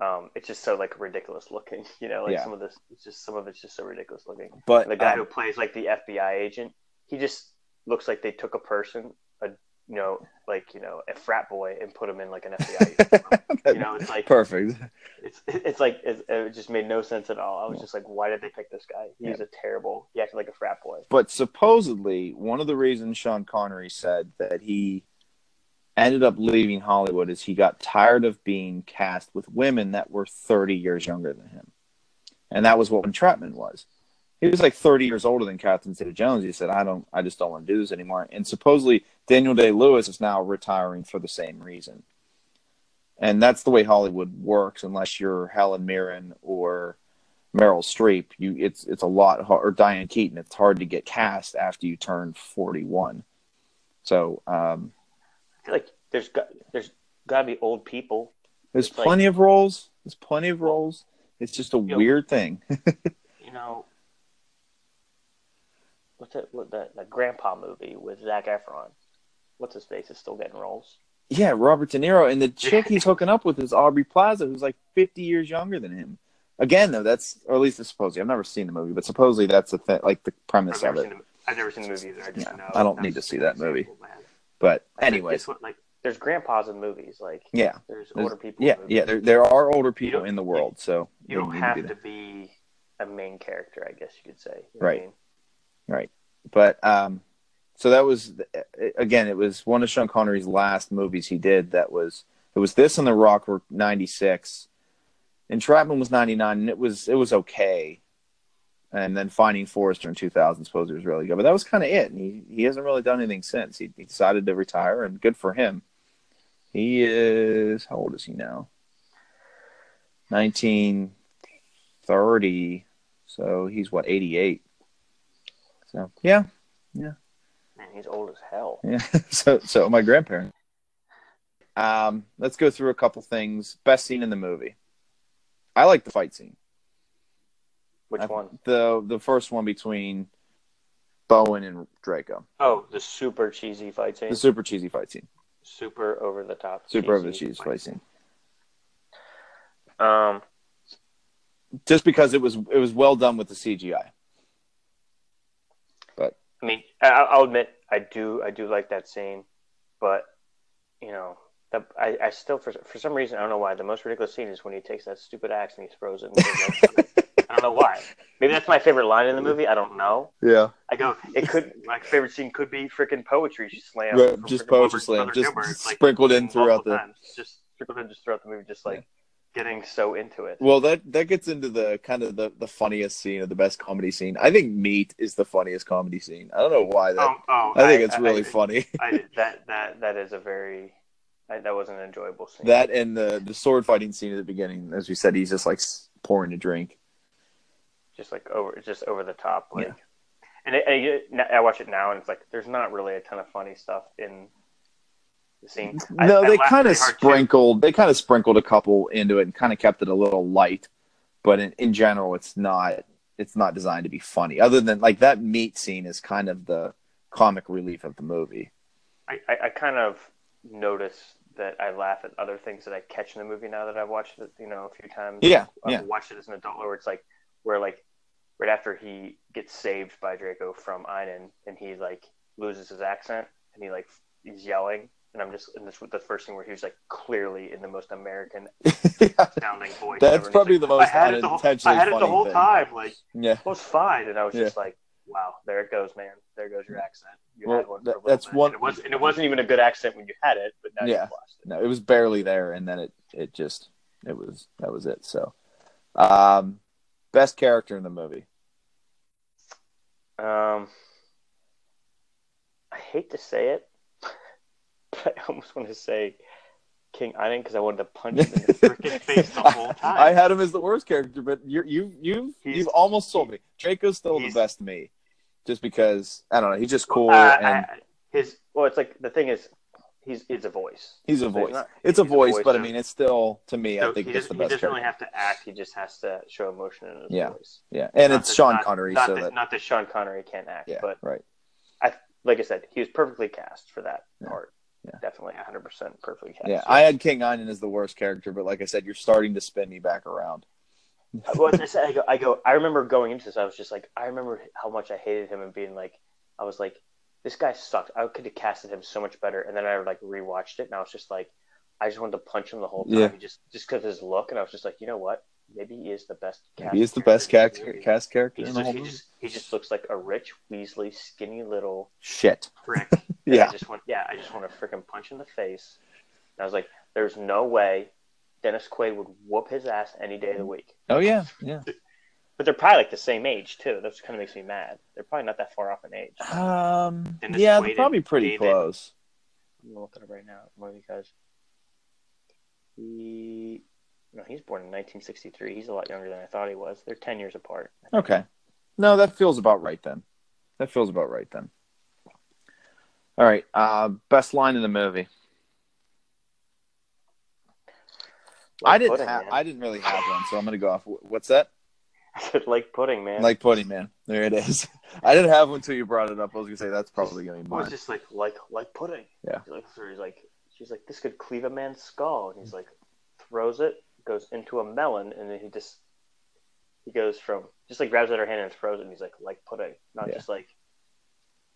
um, it's just so like ridiculous looking. You know, like
Yeah.
some of this, it's just some of it's just so ridiculous looking.
But
the guy
um,
who plays like the FBI agent, he just looks like they took a person, a you know, like you know, a frat boy, and put him in like an FBI. agent. you know, it's like
perfect.
it's it's like it, it just made no sense at all. I was just like, why did they pick this guy? He's a terrible. He acted like a frat boy.
But supposedly, one of the reasons Sean Connery said that he ended up leaving Hollywood is he got tired of being cast with women that were 30 years younger than him. And that was what Entrapment was. He was like 30 years older than Catherine Zeta Jones. He said, I don't, I just don't want to do this anymore. And supposedly, Daniel Day Lewis is now retiring for the same reason. And that's the way Hollywood works, unless you're Helen Mirren or Meryl Streep, you it's it's a lot hard, or Diane Keaton. It's hard to get cast after you turn forty one. So um,
feel like there's got there's got to be old people.
there's
It's like-
plenty of roles. There's plenty of roles. It's just a
know-
weird thing.
You know, what's that? What that that Grandpa movie with Zac Efron? What's his face is still getting roles.
yeah, Robert De Niro and the chick he's hooking up with is Aubrey Plaza, who's like fifty years younger than him. Again, though, that's or at least it's supposedly. I've never seen the movie, but supposedly that's the th- like the premise
I've
of it.
the, I've never seen the movie either. I just
Yeah,
know.
I don't need to see that movie.
man.
But anyways,
like there's grandpas in movies. Like
yeah,
there's
There's-
older people.
yeah, yeah. There there are older people in the world, so
you don't have
do
to be a main character, I guess you could say. You what I
Right.
mean?
Right. But um so that was again it was one of Sean Connery's last movies he did that was it was this and The Rock were 96. Entrapment was 99 and it was it was okay. And then Finding Forrester in 2000 supposedly was really good. But that was kind of it. And he he hasn't really done anything since. He, he decided to retire and good for him. He is how old is he now? 1930. So he's what 88. So, yeah, yeah.
Man, he's old as hell.
Yeah. so so my grandparents. Um, let's go through a couple things. Best scene in the movie. I like the fight scene.
Which
I-
one?
The the first one between Bowen and Draco.
Oh, the super cheesy fight scene.
The super cheesy fight scene.
super over the top.
Super over the
cheesy
cheese fight scene.
Um,
Just because it was it was well done with the CGI. But
I mean, I, I'll admit I do I do like that scene, but you know, the, I, I still for for some reason I don't know why the most ridiculous scene is when he takes that stupid axe and he throws it. And goes like on it. I don't know why. Maybe that's my favorite line in the movie. I don't know.
yeah.
I go. It could. My favorite scene could be freaking poetry slam.
Right, just poetry slam, just sprinkled in throughout the-
times. just sprinkled in just throughout the movie, just like getting so into it.
Well, that that gets into the kind of the, the funniest scene or the best comedy scene. I think Meat is the funniest comedy scene. I don't know why that.
oh, oh,
I think it's really
I,
funny.
I, that that that is a very I, that was an enjoyable scene.
That and the the sword fighting scene at the beginning, as we said, he's just like pouring a drink.
Just like over just over the top like
Yeah.
and it- I watch it now and it's like there's not really a ton of funny stuff in the scene.
No,
I
they kind of
pretty hard, too.
sprinkled. They kind of sprinkled a couple into it and kind of kept it a little light. But in, in general, it's not. It's not designed to be funny. Other than like that meat scene is kind of the comic relief of the movie.
I, I, I kind of notice that I laugh at other things that I catch in the movie now that I've watched it, you know, a few times.
Yeah,
I've
yeah.
watched it as an adult, where it's like, where like, right after he gets saved by Draco from Einon, and he like loses his accent, and he like he's yelling, and I'm just, and this was the first thing where he was like clearly in the most American sounding voice.
That's
ever,
probably
like,
the most
I had it the whole, I had it the whole
thing.
time, like
yeah.
it was fine, and I was
Yeah.
just like, wow, there it goes, man, there goes your accent. You
Well,
had one.
That- that's
bit.
one-
And it was, and it wasn't even a good accent when you had it, but now
Yeah.
you've lost it.
No, it was barely there, and then it it just it was that was it. So, um, best character in the movie.
Um, I hate to say it, but I almost want to say King Einon because I wanted to punch him in the freaking face the whole time.
I had him as the worst character, but you you you
He's-
you've almost sold me. Draco's still the best to me, just because I don't know. He's just cool
Uh, I-
and
his well, it's like the thing is, he's it's a voice.
he's a voice.
not-
it's a
he's a
voice,
voice,
but I mean, it's still to me.
So
I think
he,
it's the
he
best
doesn't
character.
really have to act; he just has to show emotion in his
Yeah.
voice.
yeah, and
Not
it's
that-
Sean
not-
Connery,
Not
so
that,
that
not that Sean Connery can't act,
yeah,
but
right.
I like I said, he was perfectly cast for that
Yeah.
part.
Yeah.
Definitely 100 percent perfectly cast.
Yeah, I had King Einon as the worst character, but like I said, you're starting to spin me back around.
well, I said, I go, I go. I remember going into this. I was just like, I remember how much I hated him and being like, I was like, this guy sucked. I could have casted him so much better. And then I like rewatched it, and I was just like, I just wanted to punch him the whole time,
Yeah.
just just because his look. And I was just like, you know what? Maybe he is the best.
He is the best cast,
in
cast character in
just, he just he just looks like a rich Weasley, skinny little
Shit.
prick.
Yeah.
I just want, yeah, I just want to freaking punch in the face. And I was like, there's no way Dennis Quaid would whoop his ass any day of the week.
Oh yeah, yeah.
But they're probably like the same age too. That kind of makes me mad. They're probably not that far off in age.
Um,
Dennis
yeah, they're probably pretty
David.
close.
I'm gonna look it up right now. You guys. He no, he's born in 1963. He's a lot younger than I thought he was. They're 10 years apart.
Okay. No, that feels about right then. That feels about right then. All right. Uh, best line in the movie. I didn't have. I didn't really have one, so I'm gonna go off. What's that?
I said like pudding, man.
Like pudding, man. There it is. I didn't have one until you brought it up. I was gonna say that's probably gonna be
I was just like like like pudding.
Yeah.
He's like, he's like she's like this could cleave a man's skull, and he's like throws it, goes into a melon, and then he just he goes from just like grabs at her hand and throws it, and he's like like pudding, not
Yeah.
just like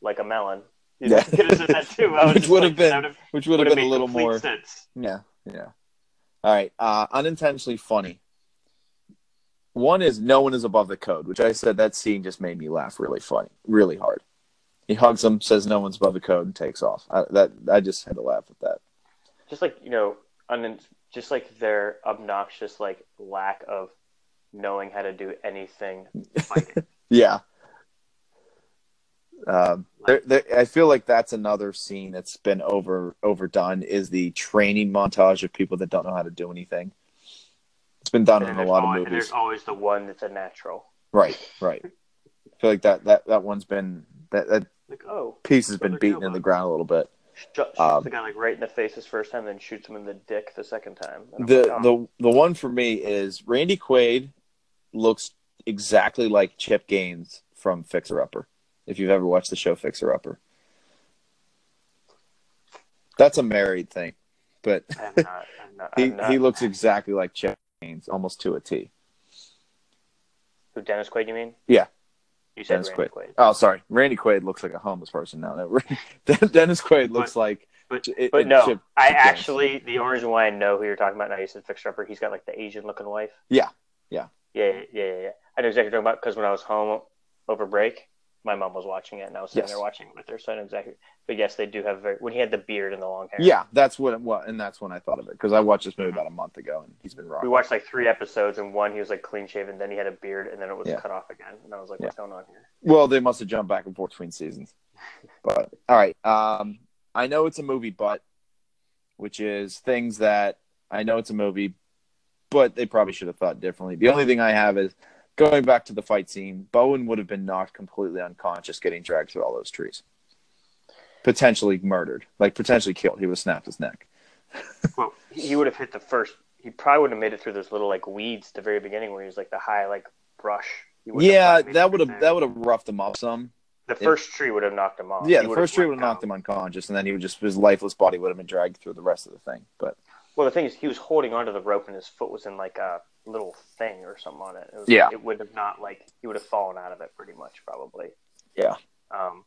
like a melon. You
Yeah.
could have said that too.
Which
just
would
like,
have been-
would've-
Which would have been a little more.
sense.
Yeah, yeah. All right. Uh, unintentionally funny. One is no one is above the code, which I said that scene just made me laugh really funny, really hard. He hugs him, says no one's above the code, and takes off. I, that I just had to laugh at that.
just like you know, un- just like their obnoxious like lack of knowing how to do anything.
Yeah. Um, there, there, I feel like that's another scene that's been over overdone. Is the training montage of people that don't know how to do anything. It's been done in a lot of
always,
movies.
there's always the one that's a natural.
Right, right. I feel like that that that one's been that that
Like oh,
piece has been beaten in the ground a little bit.
shoots
Um,
the guy like right in the face his first time, then shoots him in the dick the second time.
The
like, oh.
the the one for me is Randy Quaid looks exactly like Chip Gaines from Fixer Upper. If you've ever watched the show Fixer Upper, that's a married thing, but
I'm not. I'm not.
he he looks exactly like Chip Almost to a T.
Who Dennis Quaid? You mean?
Yeah.
You said
Dennis
Randy
Quaid.
Quaid.
Oh, sorry, Randy Quaid looks like a homeless person now. Dennis Quaid looks like
But
it-
but
it-
no, I actually the only reason why I know who you're talking about now. You said Fixer Upper. He's got like the Asian looking wife.
Yeah. Yeah.
Yeah, yeah, yeah, yeah. I know exactly what you're talking about because when I was home over break, my mom was watching it and I was sitting
Yes.
there watching it with her, so I know exactly. But yes, they do have very when he had the beard and the long hair.
Yeah, that's what. What, and that's when I thought of it because I watched this movie about a month ago, and he's been
wrong.
We
watched like three episodes, and one he was like clean shaven, then he had a beard, and then it was
Yeah.
cut off again, and I was like, "What's going on here?"
Well, they must have jumped back and forth between seasons. But all right, um, I know it's a movie, but which is things that I know it's a movie, but they probably should have thought differently. The only thing I have is going back to the fight scene. Bowen would have been knocked completely unconscious, getting dragged through all those trees, potentially murdered, like potentially killed. He would have snapped his neck.
Well, he would have hit the first. He probably would have made it through those little like weeds at the very beginning, where he was like the high like brush.
Yeah, that would have that would have roughed him up some.
The first tree would have knocked him off.
Yeah,
He
the first tree would have knocked him unconscious, and then he would just his lifeless body would have been dragged through the rest of the thing. But
Well, the thing is, he was holding onto the rope, and his foot was in like a little thing or something on it. it was,
Yeah.
it would have not like he would have fallen out of it pretty much, probably.
Yeah.
Um,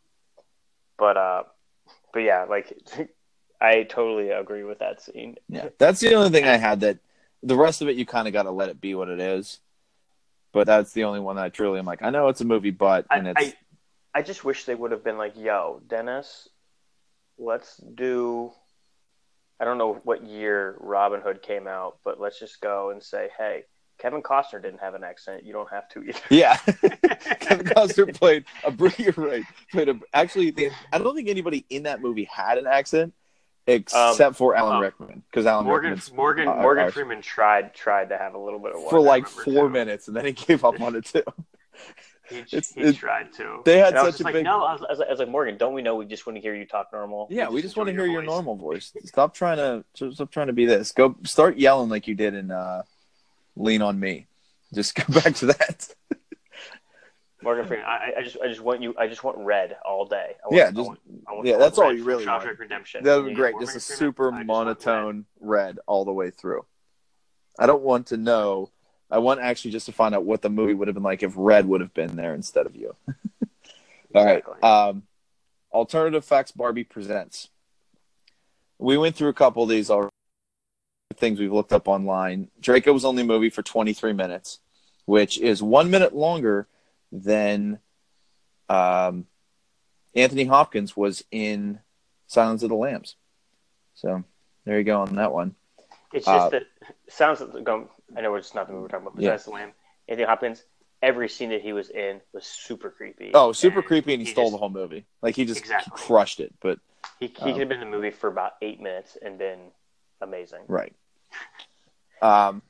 but uh, but yeah, like I totally agree with that scene.
yeah, that's the only thing I had. That the rest of it, you kind of got to let it be what it is. But that's the only one that I truly am like. I know it's a movie, but and
I,
it's
I I just wish they would have been like, "Yo, Dennis, let's do." I don't know what year Robin Hood came out, but let's just go and say, hey, Kevin Costner didn't have an accent. You don't have to either.
Yeah, Kevin Costner played a. You're right. Played a. Actually, they, I don't think anybody in that movie had an accent except
Um,
for Alan
um,
Rickman because Alan
Morgan
Rickman's
Morgan
uh,
Morgan Freeman tried tried to have a little bit of one.
for like four
too.
minutes and then he gave up on it too.
He,
It's-
he
it-
tried to.
they had such a
like,
big-
no. I was, I was like- I was like, Morgan, don't we know we just want to hear you talk normal?
Yeah, we just want to hear your
voice."
normal voice. Stop trying to stop trying to be this. Go start yelling like you did in uh, Lean on Me. Just go back to that.
Morgan Freeman. I, I just I just want you. I just want red all day. I want,
Yeah,
I
just-
want, I want,
yeah,
I
that's
want
all you really
Shawshank
want.
Redemption.
That would be great. Just a super
Freeman, I want red.
monotone red all the way through. I don't want to know. I want actually just to find out what the movie would have been like if red would have been there instead of you. all right.
Exactly.
Um, Alternative Facts Barbie presents. We went through a couple of these already. Things we've looked up online. Draco was only a movie for 23 minutes, which is one minute longer than um, Anthony Hopkins was in Silence of the Lambs. So there you go on that one.
It's just
Uh,
that sounds. like- Going, I know it's not the movie we're talking about, but
Yeah.
Silence of the Lamb. Anthony Hopkins. Every scene that he was in was super creepy.
Oh, super
And
creepy, and he, stole
just-
the whole movie. Like he just
Exactly.
crushed it. But
He, he
Oh.
could have been in the movie for about eight minutes and been amazing.
right. Um,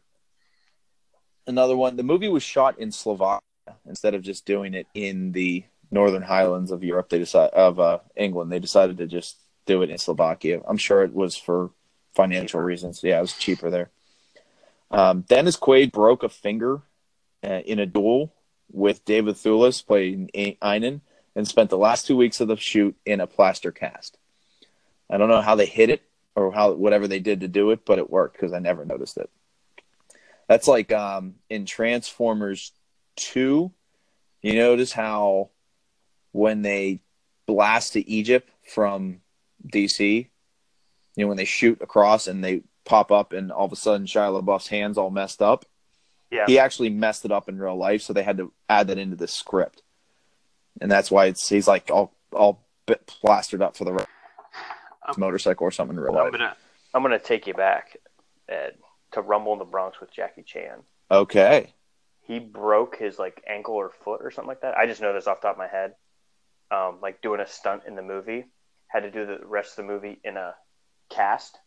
another one. The movie was shot in Slovakia instead of just doing it in the northern highlands of Europe. They decided of uh, England. They decided to just do it in Slovakia. I'm sure it was for financial reasons. Yeah, it was cheaper there. Um, Dennis Quaid broke a finger uh, in a duel with David Thewlis playing Einon and spent the last two weeks of the shoot in a plaster cast. I don't know how they hit it or how whatever they did to do it, but it worked because I never noticed it. That's like um, in Transformers 2, you notice how when they blast to Egypt from DC, you know, when they shoot across and they pop up and all of a sudden Shia LaBeouf's hands all messed up.
Yeah.
He actually messed it up in real life, so they had to add that into the script. And that's why it's he's like all all bit plastered up for the rest his motorcycle or something in real
I'm
life.
gonna I'm gonna take you back, Ed, to Rumble in the Bronx with Jackie Chan.
Okay.
He broke his like ankle or foot or something like that. I just know this off the top of my head. Um, like doing a stunt in the movie, had to do the rest of the movie in a cast.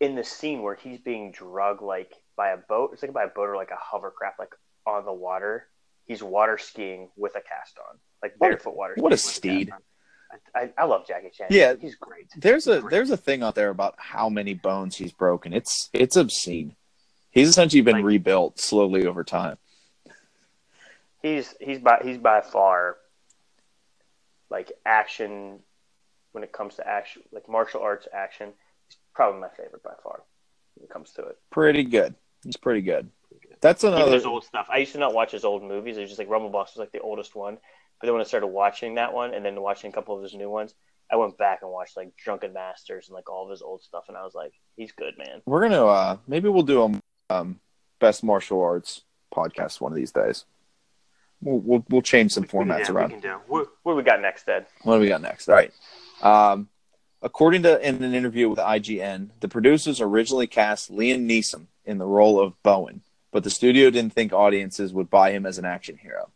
In the scene where he's being drugged like by a boat, it's like by a boat or like a hovercraft, like on the water. He's water skiing with a cast on, like
What
barefoot water.
what a steed.
I, I, love Jackie Chan.
Yeah.
he's great.
There's a
Great.
there's a thing out there about how many bones he's broken. It's it's obscene. He's essentially been
Like-
rebuilt slowly over time.
he's he's by he's by far like action when it comes to action like martial arts action he's probably my favorite by far when it comes to it
Pretty good. He's pretty good. That's
even
another
his old stuff i used to not watch his old movies it was just like rumble box was like the oldest one but then when i started watching that one and then watching a couple of his new ones i went back and watched like drunken masters and like all of his old stuff and i was like he's good man
we're gonna uh maybe we'll do a um best martial arts podcast one of these days. We'll we'll, we'll change some formats
yeah,
around.
we can do what, what do we got next ed
What do we got next? All right. Um, according to in an interview with IGN, the producers originally cast Liam Neeson in the role of Bowen, but the studio didn't think audiences would buy him as an action hero.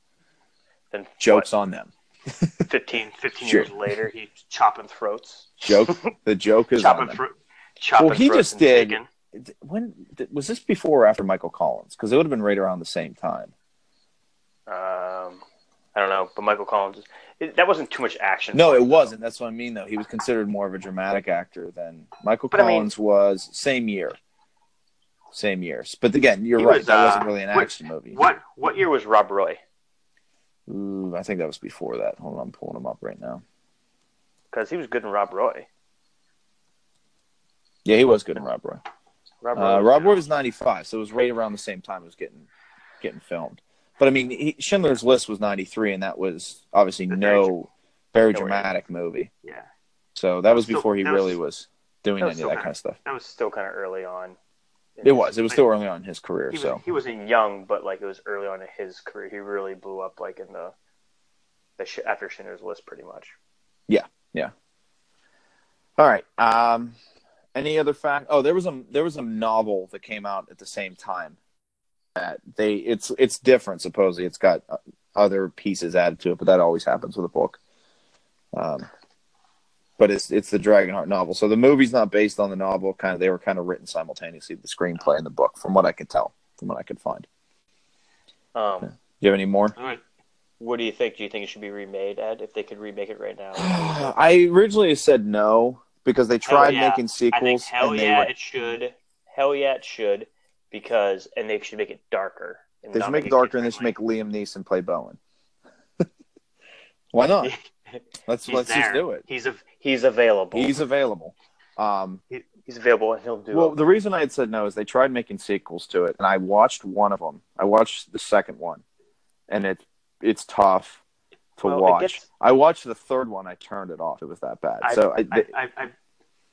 Then
Jokes on them.
what, 15 15
Sure.
years later he's chopping throats
Joke. the joke is on
chopping throat chopping
Well, he
throats
just did-
taking-
When was this before or after Michael Collins? Because it would have been right around the same time.
Um, I don't know, but Michael Collins, it, that wasn't too much action.
No, it
him,
wasn't. That's what I mean, though. He was considered more of a dramatic actor than Michael
But I mean-
Collins was. Same year. Same years. But again, you're right.
was,
that
uh,
wasn't really an
what-
action movie.
What what year was Rob Roy?
Ooh, I think that was before that. Hold on, I'm pulling him up right now.
Because he was good in Rob Roy.
Yeah, he was good in Rob Roy.
Rob
Uh, Rob. Roy was 95, so it was right around the same time it was getting getting filmed. But I mean, he, Schindler's List was 93, and that was obviously
The
no very
no,
dramatic movie.
Yeah,
So that was before he
that
really was doing any of that kind of stuff.
that was still kind of early on.
It was. It was still early on in his career.
He, was,
So
he wasn't young, but like it was early on in his career. He really blew up like in the the sh- after Schindler's List, pretty much. Yeah. Yeah.
All right. Um, Any other fact? Oh, there was a there was a novel that came out at the same time. That they it's it's different supposedly. It's got uh, other pieces added to it, but that always happens with a book. Um, but it's it's the Dragonheart novel. So the movie's not based on the novel. Kind of they were kind of written simultaneously, the screenplay and the book, from what I could tell, from what I could find.
Um,
Do you have any more?
All right.
what do you think? Do you think it should be remade, Ed? If they could remake it right now,
I originally said no because they tried
yeah.
making
I think
sequels
hell
and they
yeah,
were,
it should.
hell yeah, it should, because and they should make it darker. and
they should make it
it
darker and they should make. Liam Neeson play Bowen. Why not? Let's let's just do it.
He's a, he's available.
He's available. Um,
he's available, and he'll do
well,
it.
the reason I had said no is they tried making sequels to it, and I watched one of them. I watched the second one, and it it's tough to
Well,
watch.
gets-
I watched the third one. I turned it off. It was that bad.
I,
so I,
I, I, I,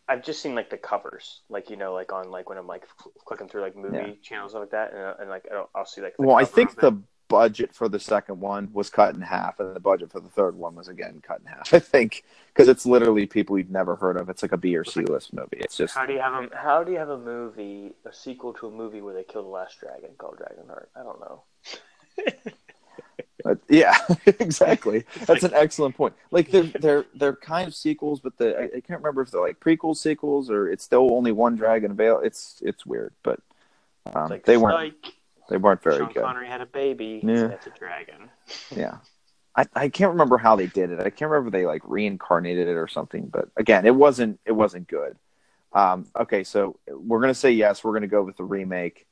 I've just seen like the covers, like you know, like on like when I'm like cl- clicking through like movie
Yeah.
channels like that, and, and like I'll, I'll see like. The
well, I think the. Budget for the second one was cut in half, and the budget for the third one was again cut in half. I think because it's literally people you've never heard of. It's like a B or C list movie. It's just
How do you have a How do you have a movie, a sequel to a movie where they kill the last dragon called Dragonheart? I don't know.
Uh, yeah, exactly. That's an excellent point. Like they're they're they're kind of sequels, but the I, I can't remember if they're like prequel sequels or it's still only one dragon avail. It's it's weird, but um,
like
they weren't
Psych,
they weren't very
Sean
good.
Connery had a baby.
Yeah.
That's a dragon.
Yeah, I I can't remember how they did it. I can't remember if they like reincarnated it or something. But again, it wasn't it wasn't good. Um, okay, so we're gonna say yes. We're gonna go with the remake.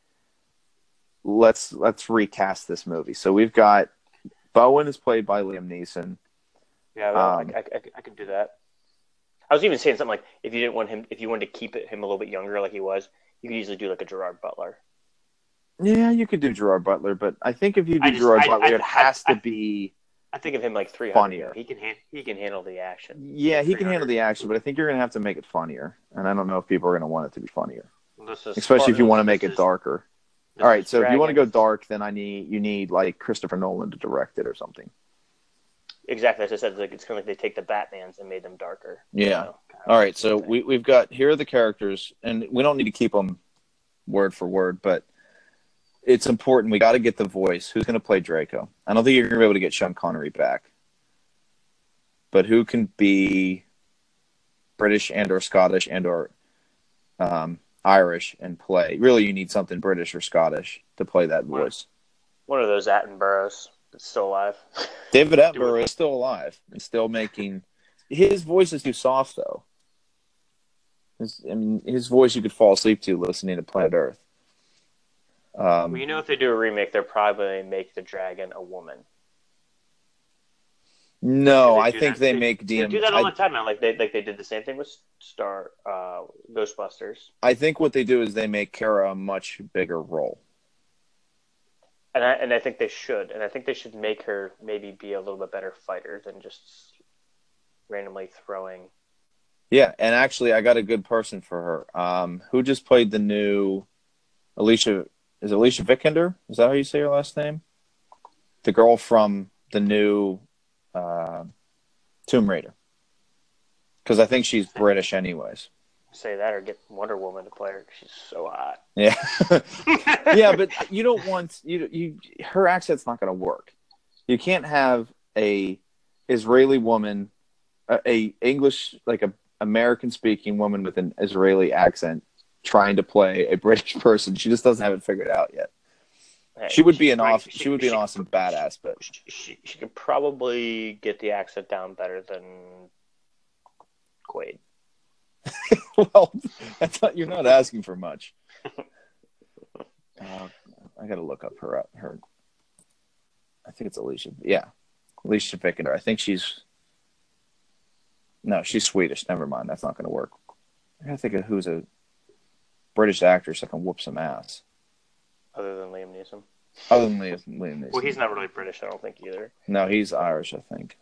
Let's let's recast this movie. So we've got Bowen is played by Liam Neeson.
Yeah, well,
Um,
I, I, I, I could do that. I was even saying something like if you didn't want him, if you wanted to keep it, him a little bit younger, like he was, you could easily do like a Gerard Butler.
Yeah, you could do Gerard Butler, but I think if you do
I just-
Gerard
I-
Butler,
I-
it has
I-
to be.
I think of him like three
Funnier.
He can han- he can handle the action.
Yeah, he can
300.
handle the action, but I think you're going to have to make it funnier, and I don't know if people are going to want it to be funnier,
This is
especially if you want to make
this
it
is-
darker.
this
All right,
is
so if you want to go
Dragons.
dark, then I need you need like Christopher Nolan to direct it or something.
exactly as I said, like it's kind of like they take the Batman's and made them darker.
Yeah.
Kind of
All right, so
same thing.
we we've got here are the characters, and we don't need to keep them word for word, but it's important. We got to get the voice. Who's going to play Draco? I don't think you're going to be able to get Sean Connery back, but who can be British and or Scottish and or um, Irish and play? Really, you need something British or Scottish to play that voice.
one of those Attenboroughs that's still alive.
David Attenborough is still alive and still making. His voice is too soft, though. His, I mean, his voice you could fall asleep to listening to Planet Earth. Um,
well, you know, if they do a remake, they're probably make the dragon a woman.
no, I think
that-
they make
They
DM.
do that all
I,
the time now. Like they like they did the same thing with Star uh, Ghostbusters,
I think what they do is they make Kara a much bigger role.
and I and I think they should, and I think they should make her maybe be a little bit better fighter than just randomly throwing.
Yeah, and actually, I got a good person for her. Um, who just played the new Alicia? Is it Alicia Vikander? Is that how you say her last name? The girl from the new uh, Tomb Raider. Because I think she's British, anyways.
Say that, or get Wonder Woman to play her. She's so hot.
Yeah, yeah, but you don't want you you her accent's not going to work. You can't have a Israeli woman, a, a English like a American speaking woman with an Israeli accent trying to play a British person. She just doesn't have it figured out yet.
Hey,
She would be an off. She would be an awesome badass, but
She, she, she could probably get the accent down better than Quaid.
well, that's not, you're not asking for much. Uh, I got to look up her her. I think it's Alicia. Yeah, Alicia Vikander. I think she's. No, she's Swedish. Never mind. That's not going to work. I got to think of who's a British actors that can whoop some ass.
Other than Liam Neeson.
Other than Liam, Liam Neeson.
Well, he's not really British, I don't think either.
No, he's Irish. I think.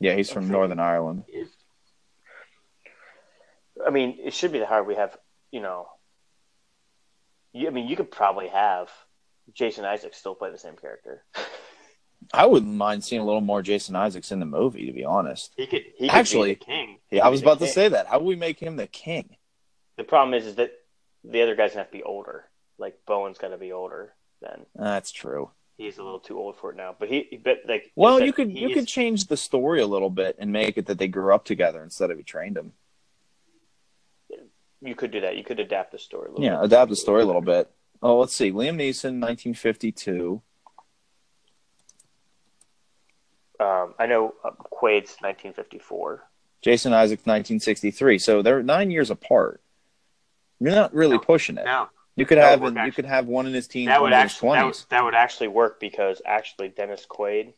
Yeah, he's from Northern Ireland.
I mean, it should be the hard we have, you know. You, I mean, you could probably have Jason Isaacs still play the same character.
I wouldn't mind seeing a little more Jason Isaacs in the movie, to be honest.
He could. He could
Actually,
be the king.
Yeah, I was
He'd be the
about to say that. How would we make him the king?
The problem is, is that the other guys have to be older. Like Bowen's got to be older. Then
That's true.
he's a little too old for it now. But he, but like,
Well, you could you
is-
could change the story a little bit and make it that they grew up together instead of he trained him.
you could do that. You could adapt the story. A little
Yeah,
bit.
adapt the story a little bit. Oh, let's see. Liam Neeson, 1952.
Um, I know uh, Quaid's 1954.
Jason Isaacs, 1963. So they're nine years apart. You're not really
No,
pushing it.
No,
You could have you could have one in his team.
that would actually that would, that would actually work because actually Dennis Quaid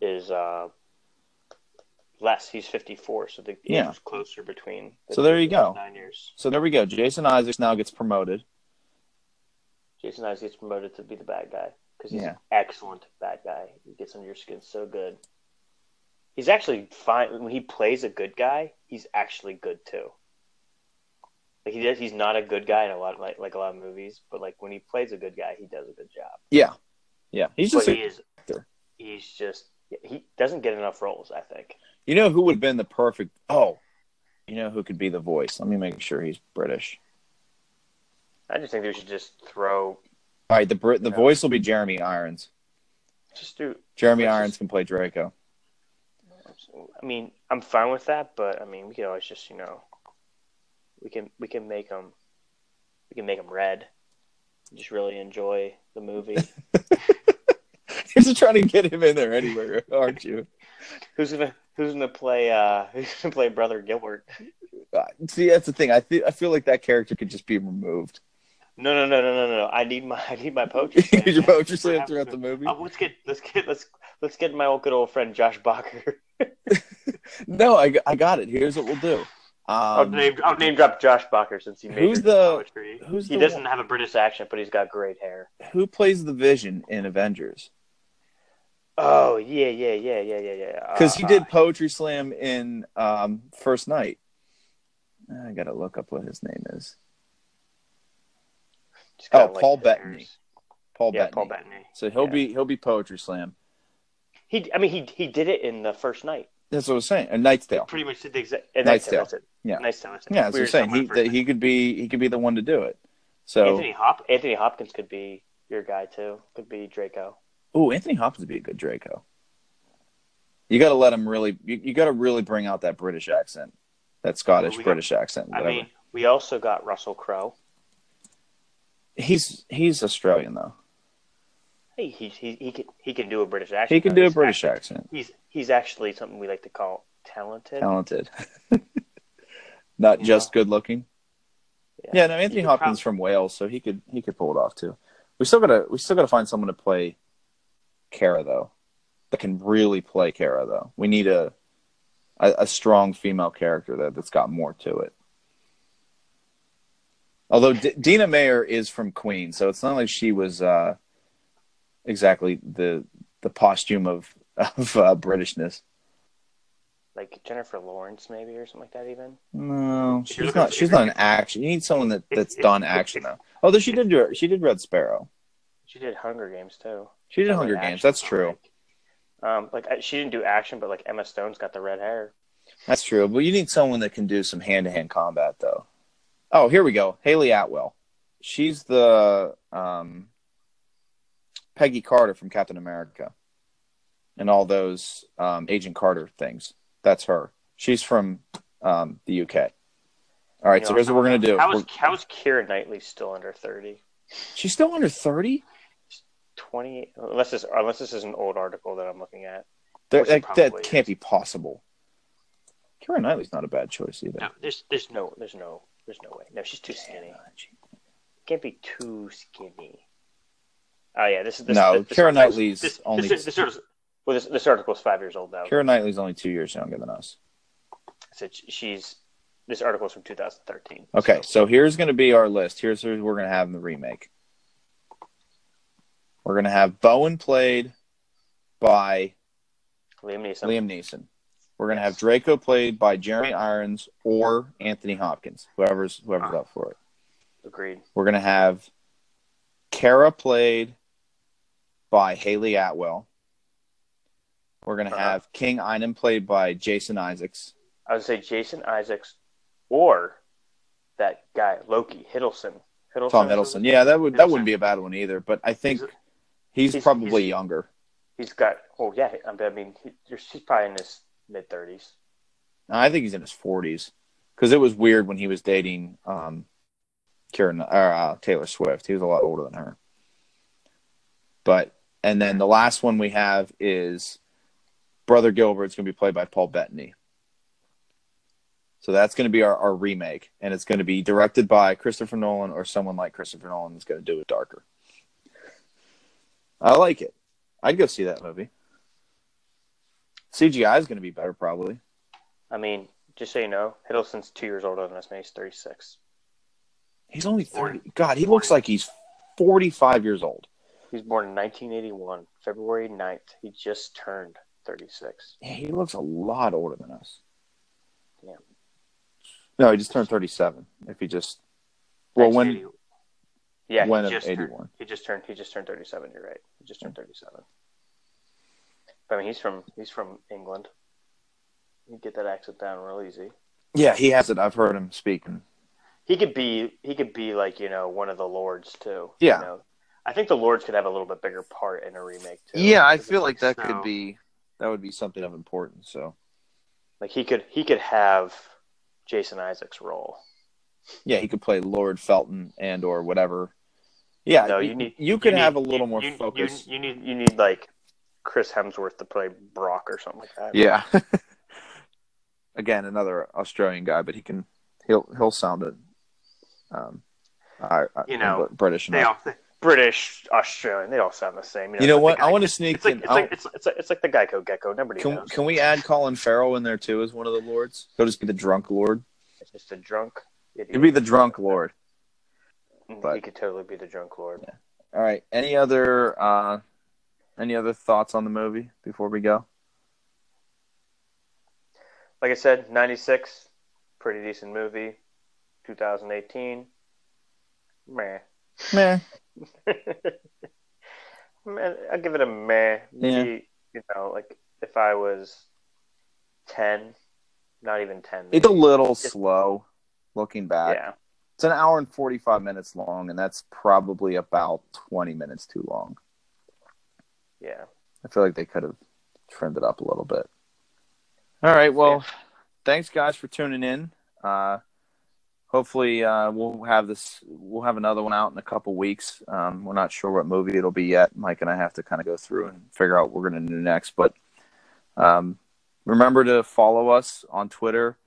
is uh, less. He's 54, so the age
Yeah.
is closer between. the
So there you go.
Nine years.
So there we go. Jason Isaacs now gets promoted.
Jason Isaacs gets promoted to be the bad guy because he's
Yeah.
an excellent bad guy. He gets under your skin so good. He's actually fine when he plays a good guy. He's actually good too. Like he does, he's not a good guy in a lot of, like like a lot of movies, but like when he plays a good guy, he does a good job.
Yeah. Yeah. He's
But
just a-
he is,
actor.
he's just he doesn't get enough roles. I think.
You know who would have been the perfect Oh. You know who could be the voice? Let me make sure he's British.
I just think we should just throw,
All right, the Brit the
Yeah.
voice will be Jeremy Irons.
just do.
Jeremy
Let's
Irons
just-
can play Draco.
I mean, I'm fine with that, but I mean, we could always just you know, we can we can make them, we can make them red. Just really enjoy the movie.
You're just trying to get him in there anyway, aren't you?
who's gonna Who's gonna play? uh Who's gonna play Brother Gilbert?
Uh, See, that's the thing. I feel I feel like that character could just be removed.
No, no, no, no, no, no. I need my I need my poetry. slam,
Your poetry slam throughout the movie.
Oh, let's get let's get let's let's get my old good old friend Josh Bacher.
No, I, I got it. Here's what we'll do.
I'll
Um,
name I'll name drop Josh Bacher since he made
Who's the-
poetry.
who's
he
the
doesn't
one-
have a British accent, but he's got great hair.
who plays the Vision in Avengers?
Oh yeah, yeah, yeah, yeah, yeah, yeah.
Because he
Uh,
did poetry slam in um, First Knight. I gotta look up what his name is. Oh,
like
Paul Bettany. Paul
Yeah,
Bettany.
Paul Bettany.
So he'll
Yeah.
be he'll be poetry slam.
He, I mean, he he did it in the first night.
That's what I was saying. A Knight's Tale.
Pretty much did the exact. and
Knight's
it,
Tale.
It.
Yeah.
Knight's Tale.
Yeah, that's
We
what I'm
were
saying. He
the
that he could be he could be the one to do it. So
Anthony Hop Anthony Hopkins could be your guy too. Could be Draco.
oh, Anthony Hopkins would be a good Draco. You got to let him really. You, you got to really bring out that British accent, that Scottish
we got-
British accent.
I mean, we also got Russell Crowe.
he's he's Australian though.
Hey, he he he can he can do a British accent.
He can do a British accent.
He's he's actually something we like to call talented.
Talented, not
You
just good looking.
Yeah.
Yeah, no, Anthony Hopkins from Wales, so he could he could pull it off too. We still gotta we still gotta find someone to play Kara though, that can really play Kara though. We need a a, a strong female character that that's got more to it. Although D- Dina Meyer is from Queen, so it's not like she was uh, exactly the the costume of of uh, Britishness.
like Jennifer Lawrence maybe or something like that. Even
No, she's not. She's not an action. You need someone that that's done action though. Although she did do she did Red Sparrow.
she did Hunger Games too.
She did Hunger Games. That's true.
Um, like she didn't do action, but like Emma Stone's got the red hair.
That's true. But you need someone that can do some hand to hand combat though. Oh, here we go. Hayley Atwell. She's the um, Peggy Carter from Captain America and all those um, Agent Carter things. That's her. She's from um, the UK. All right,
You
so
know,
here's what we're gonna do.
How is how is Keira Knightley still under thirty?
she's still under thirty.
20 unless this unless this is an old article that I'm looking at.
That, that, that can't be possible. Karen Knightley's not a bad choice either.
No, there's there's no there's no there's no way. No, she's too skinny. Can't be too skinny. Oh yeah, this is this,
No,
this, this-
Knightley's
this,
only-
This, this, this, well, this, this article is five years old now.
Karen Knightley's only two years younger than us.
So she's this article is from 2013.
Okay,
So,
so here's going to be our list. Here's who we're going to have in the remake. We're going to have Bowen played by
Liam Neeson.
Liam Neeson. We're going to have Draco played by Jeremy Irons or Anthony Hopkins, whoever's whoever's
Ah.
up for it.
Agreed.
We're going to have Kara played by Hayley Atwell. We're going to
Uh-huh.
have King Einon played by Jason Isaacs.
I would say Jason Isaacs or that guy Loki Hiddleston. Hiddleston
Tom Hiddleston. Yeah, that would that wouldn't be a bad one either. But I think
He's-
he's,
he's-
probably
he's-
younger.
He's got. Oh yeah, I mean, he, he's probably in his mid thirties.
I think he's in his forties because it was weird when he was dating um, Kieran or uh, Taylor Swift. He was a lot older than her. But and then the last one we have is Brother Gilbert's going to be played by Paul Bettany. So that's going to be our, our remake, and it's going to be directed by Christopher Nolan or someone like Christopher Nolan is going to do it darker. I like it. I'd go see that movie. CGI is going to be better, probably.
I mean, just so you know, Hiddleston's two years older than us. Man, he's thirty six.
He's only 30. God, he looks like he's 45 years old.
He's born in 1981, February 9th. He just turned 36.
Yeah, he looks a lot older than us.
Yeah.
No, he just turned 37. If he just. Well, when.
1980 Yeah,
when
he just turned,
81.
he just turned he just turned 37. You're right. He just turned 37. But, I mean, he's from he's from England. You get that accent down real easy.
Yeah, he has it. I've heard him speaking.
He could be he could be like you know one of the lords too.
Yeah.
You know? I think the lords could have a little bit bigger part in a remake too.
Yeah, I feel like that
so-
could be. That would be something of importance. So.
like he could he could have Jason Isaac's role.
Yeah, he could play Lord Felton and or whatever. Yeah,
No,
you,
you need
you could have a little
you-
more
you,
focus.
You, need you need like Chris Hemsworth to play Brok or something like that.
Yeah. Again, another Australian guy, but he can he'll he'll sound it. Um, I,
You know,
British.
They
enough.
all British, Australian, they all sound the same.
You know
it's
what?
like the
I want to sneak
It's like it's like it's, it's, like, it's like the Geico Gecko. Nobody
can
knows.
can we add Colin Farrell in there too as one of the lords? He'll just be the drunk lord.
It's just a drunk. Idiot.
He'd be the drunk lord.
Mm,
but-
he could totally be the drunk lord.
All right. Any other uh, any other thoughts on the movie before we go?
Like I said, '96, pretty decent movie. 2018, meh.
Meh.
meh. I'll give it a meh. Maybe, you know, like if I was 10, not even 10.
It's a little
Just-
slow looking back.
Yeah.
It's an hour and 45 minutes long, and that's probably about 20 minutes too long.
Yeah.
I feel like they could have trimmed it up a little bit. All right. Well, thanks, guys, for tuning in. Uh, hopefully, uh, we'll have this. We'll have another one out in a couple weeks. Um, we're not sure what movie it'll be yet. Mike and I have to kind of go through and figure out what we're going to do next. But um, remember to follow us on Twitter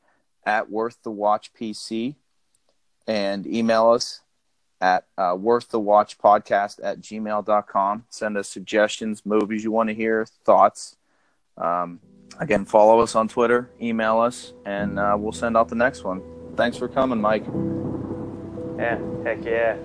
at Worth the Watch PC and email us at uh, worth the watch podcast at gmail.com send us suggestions movies you want to hear thoughts um, again follow us on twitter email us and uh, we'll send out the next one thanks for coming mike
Yeah. Heck yeah.